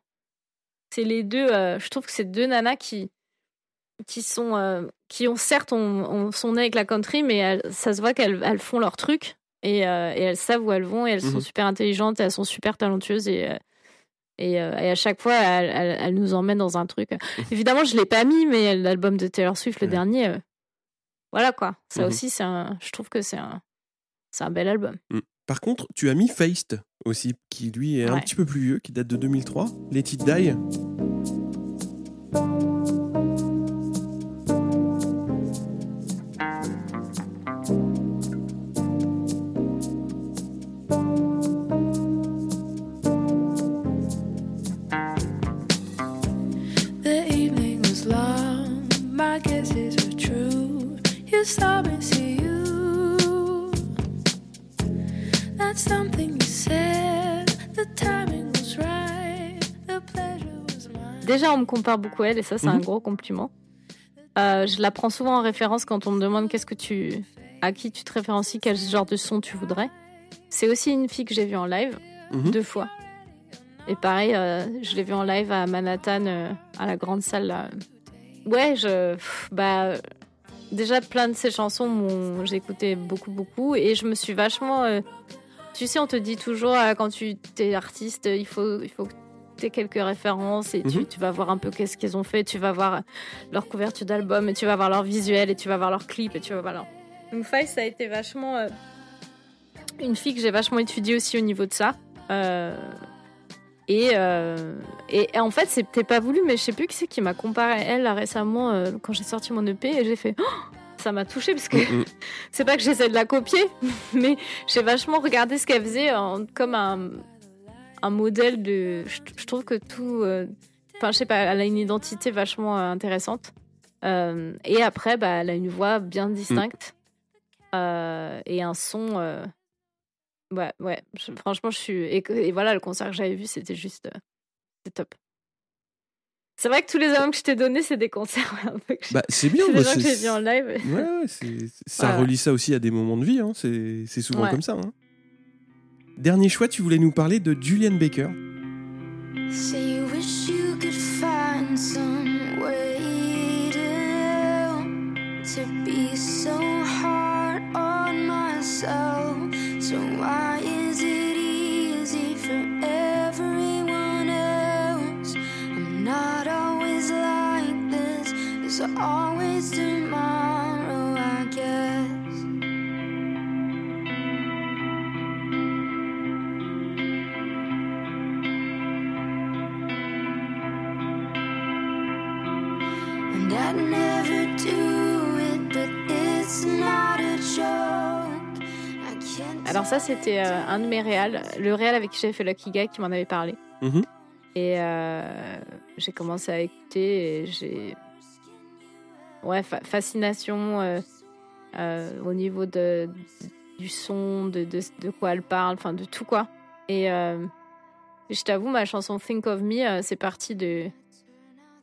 c'est les deux. euh, je trouve que c'est deux nanas qui qui sont qui ont certes on, on sont nées avec la country, mais elles- ça se voit qu'elles elles font leur truc et, euh, et elles savent où elles vont et elles sont Mhm. super intelligentes et elles sont super talentueuses et et, et à chaque fois elles, elles- elles nous emmènent dans un truc. Évidemment, je l'ai pas mis, mais l'album de Taylor Swift, le dernier, euh, voilà quoi. Ça Mhm. aussi, c'est un. Je trouve que c'est un c'est un bel album. Par contre, tu as mis Feist aussi, qui lui est un petit peu plus vieux, qui date de 2003. Let It Die. The evening was long, my guesses were true. You saw me Déjà, on me compare beaucoup à elle, et ça, c'est un mhm. gros compliment. Euh, je la prends souvent en référence quand on me demande qu'est-ce que tu, à qui tu te référencies, quel genre de son tu voudrais. C'est aussi une fille que j'ai vue en live mhm. deux fois. Et pareil, euh, je l'ai vue en live à Manhattan, euh, à la grande salle. Ouais, bah, déjà plein de ses chansons, j'ai écouté beaucoup, beaucoup, et je me suis vachement tu sais, on te dit toujours euh, quand tu es artiste, il faut, il faut que tu aies quelques références et tu, Mhm. tu vas voir un peu qu'est-ce qu'ils ont fait, tu vas voir leur couverture d'album, et tu vas voir leur visuel, et tu vas voir leur clip, et tu vas voir leur. Donc Faye, ça a été vachement euh, une fille que j'ai vachement étudiée aussi au niveau de ça. Euh, et, euh, et, et en fait, c'était pas voulu, mais je sais plus qui c'est qui m'a comparé à elle là, récemment euh, quand j'ai sorti mon EP et j'ai fait Oh ça m'a touché parce que Mhm. c'est pas que j'essaie de la copier, mais j'ai vachement regardé ce qu'elle faisait en- comme un, un modèle de. Je, je trouve que tout. euh, Enfin, je sais pas, elle a une identité vachement euh, intéressante. Euh, et après, bah, elle a une voix bien distincte euh, et un son. Ouais, ouais. je- franchement, je suis. Et, et voilà, le concert que j'avais vu, c'était juste. C'était top. C'est vrai que tous les albums que je t'ai donnés, c'est des concerts un peu que Bah, c'est bien. c'est bah, des gens que j'ai vus en live. Ouais, ouais, c'est- ça Voilà. relie ça aussi à des moments de vie. Hein. C'est c'est souvent Ouais. comme ça. hein. Dernier choix, tu voulais nous parler de Julian Baker. Say you wish you could find some way to, to be so hard on myself. So why is it easy for everyone always tomorrow, I guess. And I'd never do it, but it's not a joke. I can't Alors ça, c'était euh, un de mes réals, le réal avec qui j'avais fait Lucky Guy qui m'en avait parlé. Mhm. Et euh, j'ai commencé à écouter et j'ai... Ouais, fa- fascination euh, euh, au niveau de, du son, de, de, de quoi elle parle, enfin de tout quoi. Et euh, je t'avoue, ma chanson Think of Me, c'est parti de,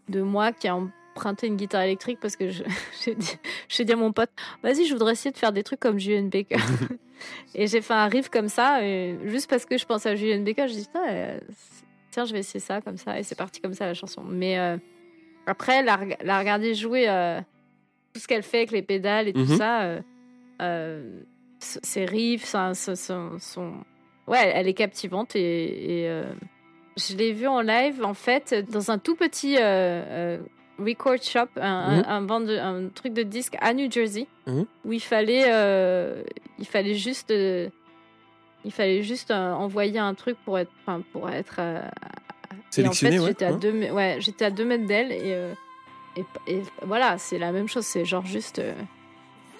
de moi qui a emprunté une guitare électrique parce que j'ai dit, dit à mon pote, vas-y, je voudrais essayer de faire des trucs comme Julian Baker. Et j'ai fait un riff comme ça, juste parce que je pense à Julian Baker, je dis, euh, tiens, je vais essayer ça comme ça, et c'est parti comme ça la chanson. Mais après, la, reg- la regarder jouer euh, tout ce qu'elle fait avec les pédales et tout Mhm. ça, euh, euh, ses riffs, son, son- son- son- ouais, elle est captivante et, et, euh, je l'ai vue en live en fait dans un tout petit euh, euh, record shop, un, Mhm. un, un vend- un truc de disques à New Jersey Mhm. où il fallait, euh, il fallait juste, euh, il fallait juste euh, envoyer un truc pour être, pour être. Sélectionné, et en fait, ouais, j'étais à hein. deux, ouais, j'étais à deux mètres d'elle et, euh, et, et voilà, c'est la même chose, c'est genre juste euh,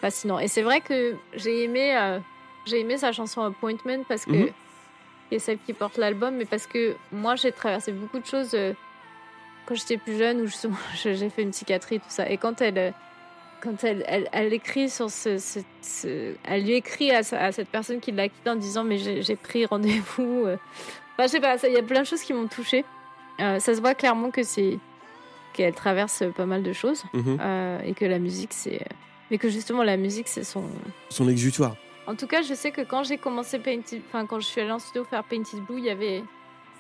fascinant. Et c'est vrai que j'ai aimé, euh, j'ai aimé sa chanson Appointment parce que Mhm. est celle qui porte l'album, mais parce que moi j'ai traversé beaucoup de choses quand j'étais plus jeune où justement j'ai fait une psychiatrie tout ça. Et quand elle, quand elle, elle, elle écrit sur ce, ce- ce- elle lui écrit à, cette personne qui l'a quitté en disant mais j'ai j'ai pris rendez-vous. Enfin, je sais pas, il y a plein de choses qui m'ont touchée. Euh, ça se voit clairement que c'est qu'elle traverse pas mal de choses Mhm. euh, et que la musique c'est, mais que justement la musique c'est son Son exutoire. en tout cas, je sais que quand j'ai commencé Painted, enfin quand je suis allée en studio faire Painted Blue, il y avait,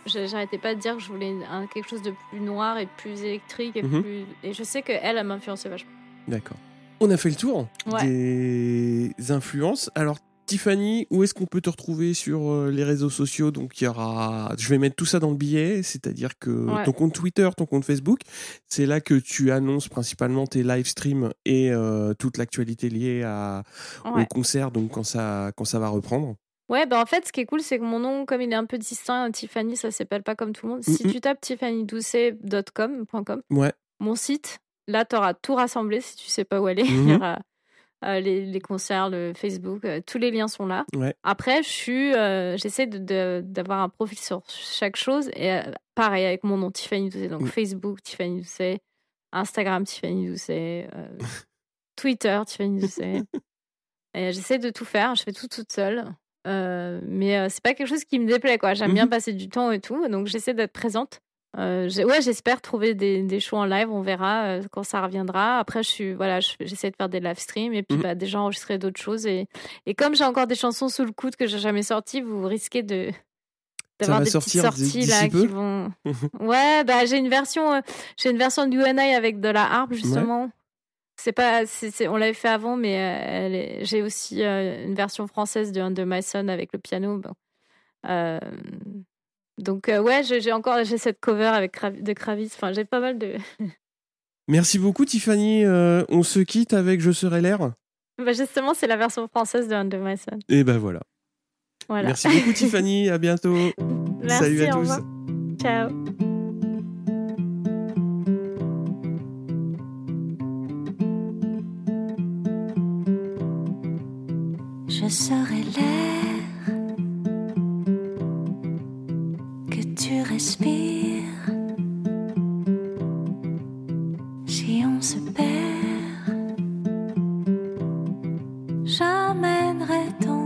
j'arrêtais pas de dire que je voulais un- quelque chose de plus noir et plus électrique et Mhm. plus, et je sais que elle, elle m'a influencé vachement. D'accord. On a fait le tour Ouais. des influences. Alors, Tiffany, où est-ce qu'on peut te retrouver sur euh, les réseaux sociaux? Donc, il y aura. Je vais mettre tout ça dans le billet, c'est-à-dire que Ouais. ton compte Twitter, ton compte Facebook, c'est là que tu annonces principalement tes live streams et euh, toute l'actualité liée à, Ouais. au concert, donc quand ça, quand ça va reprendre. Ouais, bah en fait, ce qui est cool, c'est que mon nom, comme il est un peu distinct, Tiffany, ça s'appelle pas comme tout le monde. Si Mhm. tu tapes tiffanydousset.com, Ouais. mon site, là, tu auras tout rassemblé si tu sais pas où aller. Il y aura euh, les, les concerts, le Facebook, euh, tous les liens sont là. Ouais. Après, je suis, euh, j'essaie d'avoir un profil sur chaque chose et pareil avec mon nom Tiffany Doucet. Donc. Facebook Tiffany Doucet, Instagram Tiffany Doucet, Twitter Tiffany Doucet. et j'essaie de tout faire. Je fais tout toute seule. Mais c'est pas quelque chose qui me déplaît quoi. J'aime bien Mhm. passer du temps et tout, donc j'essaie d'être présente. Euh, ouais, j'espère trouver des, des shows en live. On verra euh, quand ça reviendra. Après, je suis voilà, je- j'essaie de faire des live streams et puis Mhm. bah, déjà enregistrer d'autres choses. Et, et comme j'ai encore des chansons sous le coude que j'ai jamais sorties, vous risquez de d'avoir des petites sorties là qui vont. ouais, bah j'ai une version, euh, j'ai une version de UNI avec de la harpe justement. C'est pas, on l'avait fait avant, mais euh, j'ai aussi une version française de Under My Sun avec le piano. Bon. Euh, donc euh, ouais, j'ai, encore j'ai cette cover avec de Kravis. Enfin, j'ai pas mal de. Merci beaucoup, Tiffany. Euh, on se quitte avec Je serai l'air. Bah, justement, c'est la version française de Under My Sun. Et ben voilà. Voilà. Merci beaucoup, Tiffany. À bientôt. Merci, Salut à au tous. revoir. Ciao. Je serai Si on se perd, j'emmènerai ton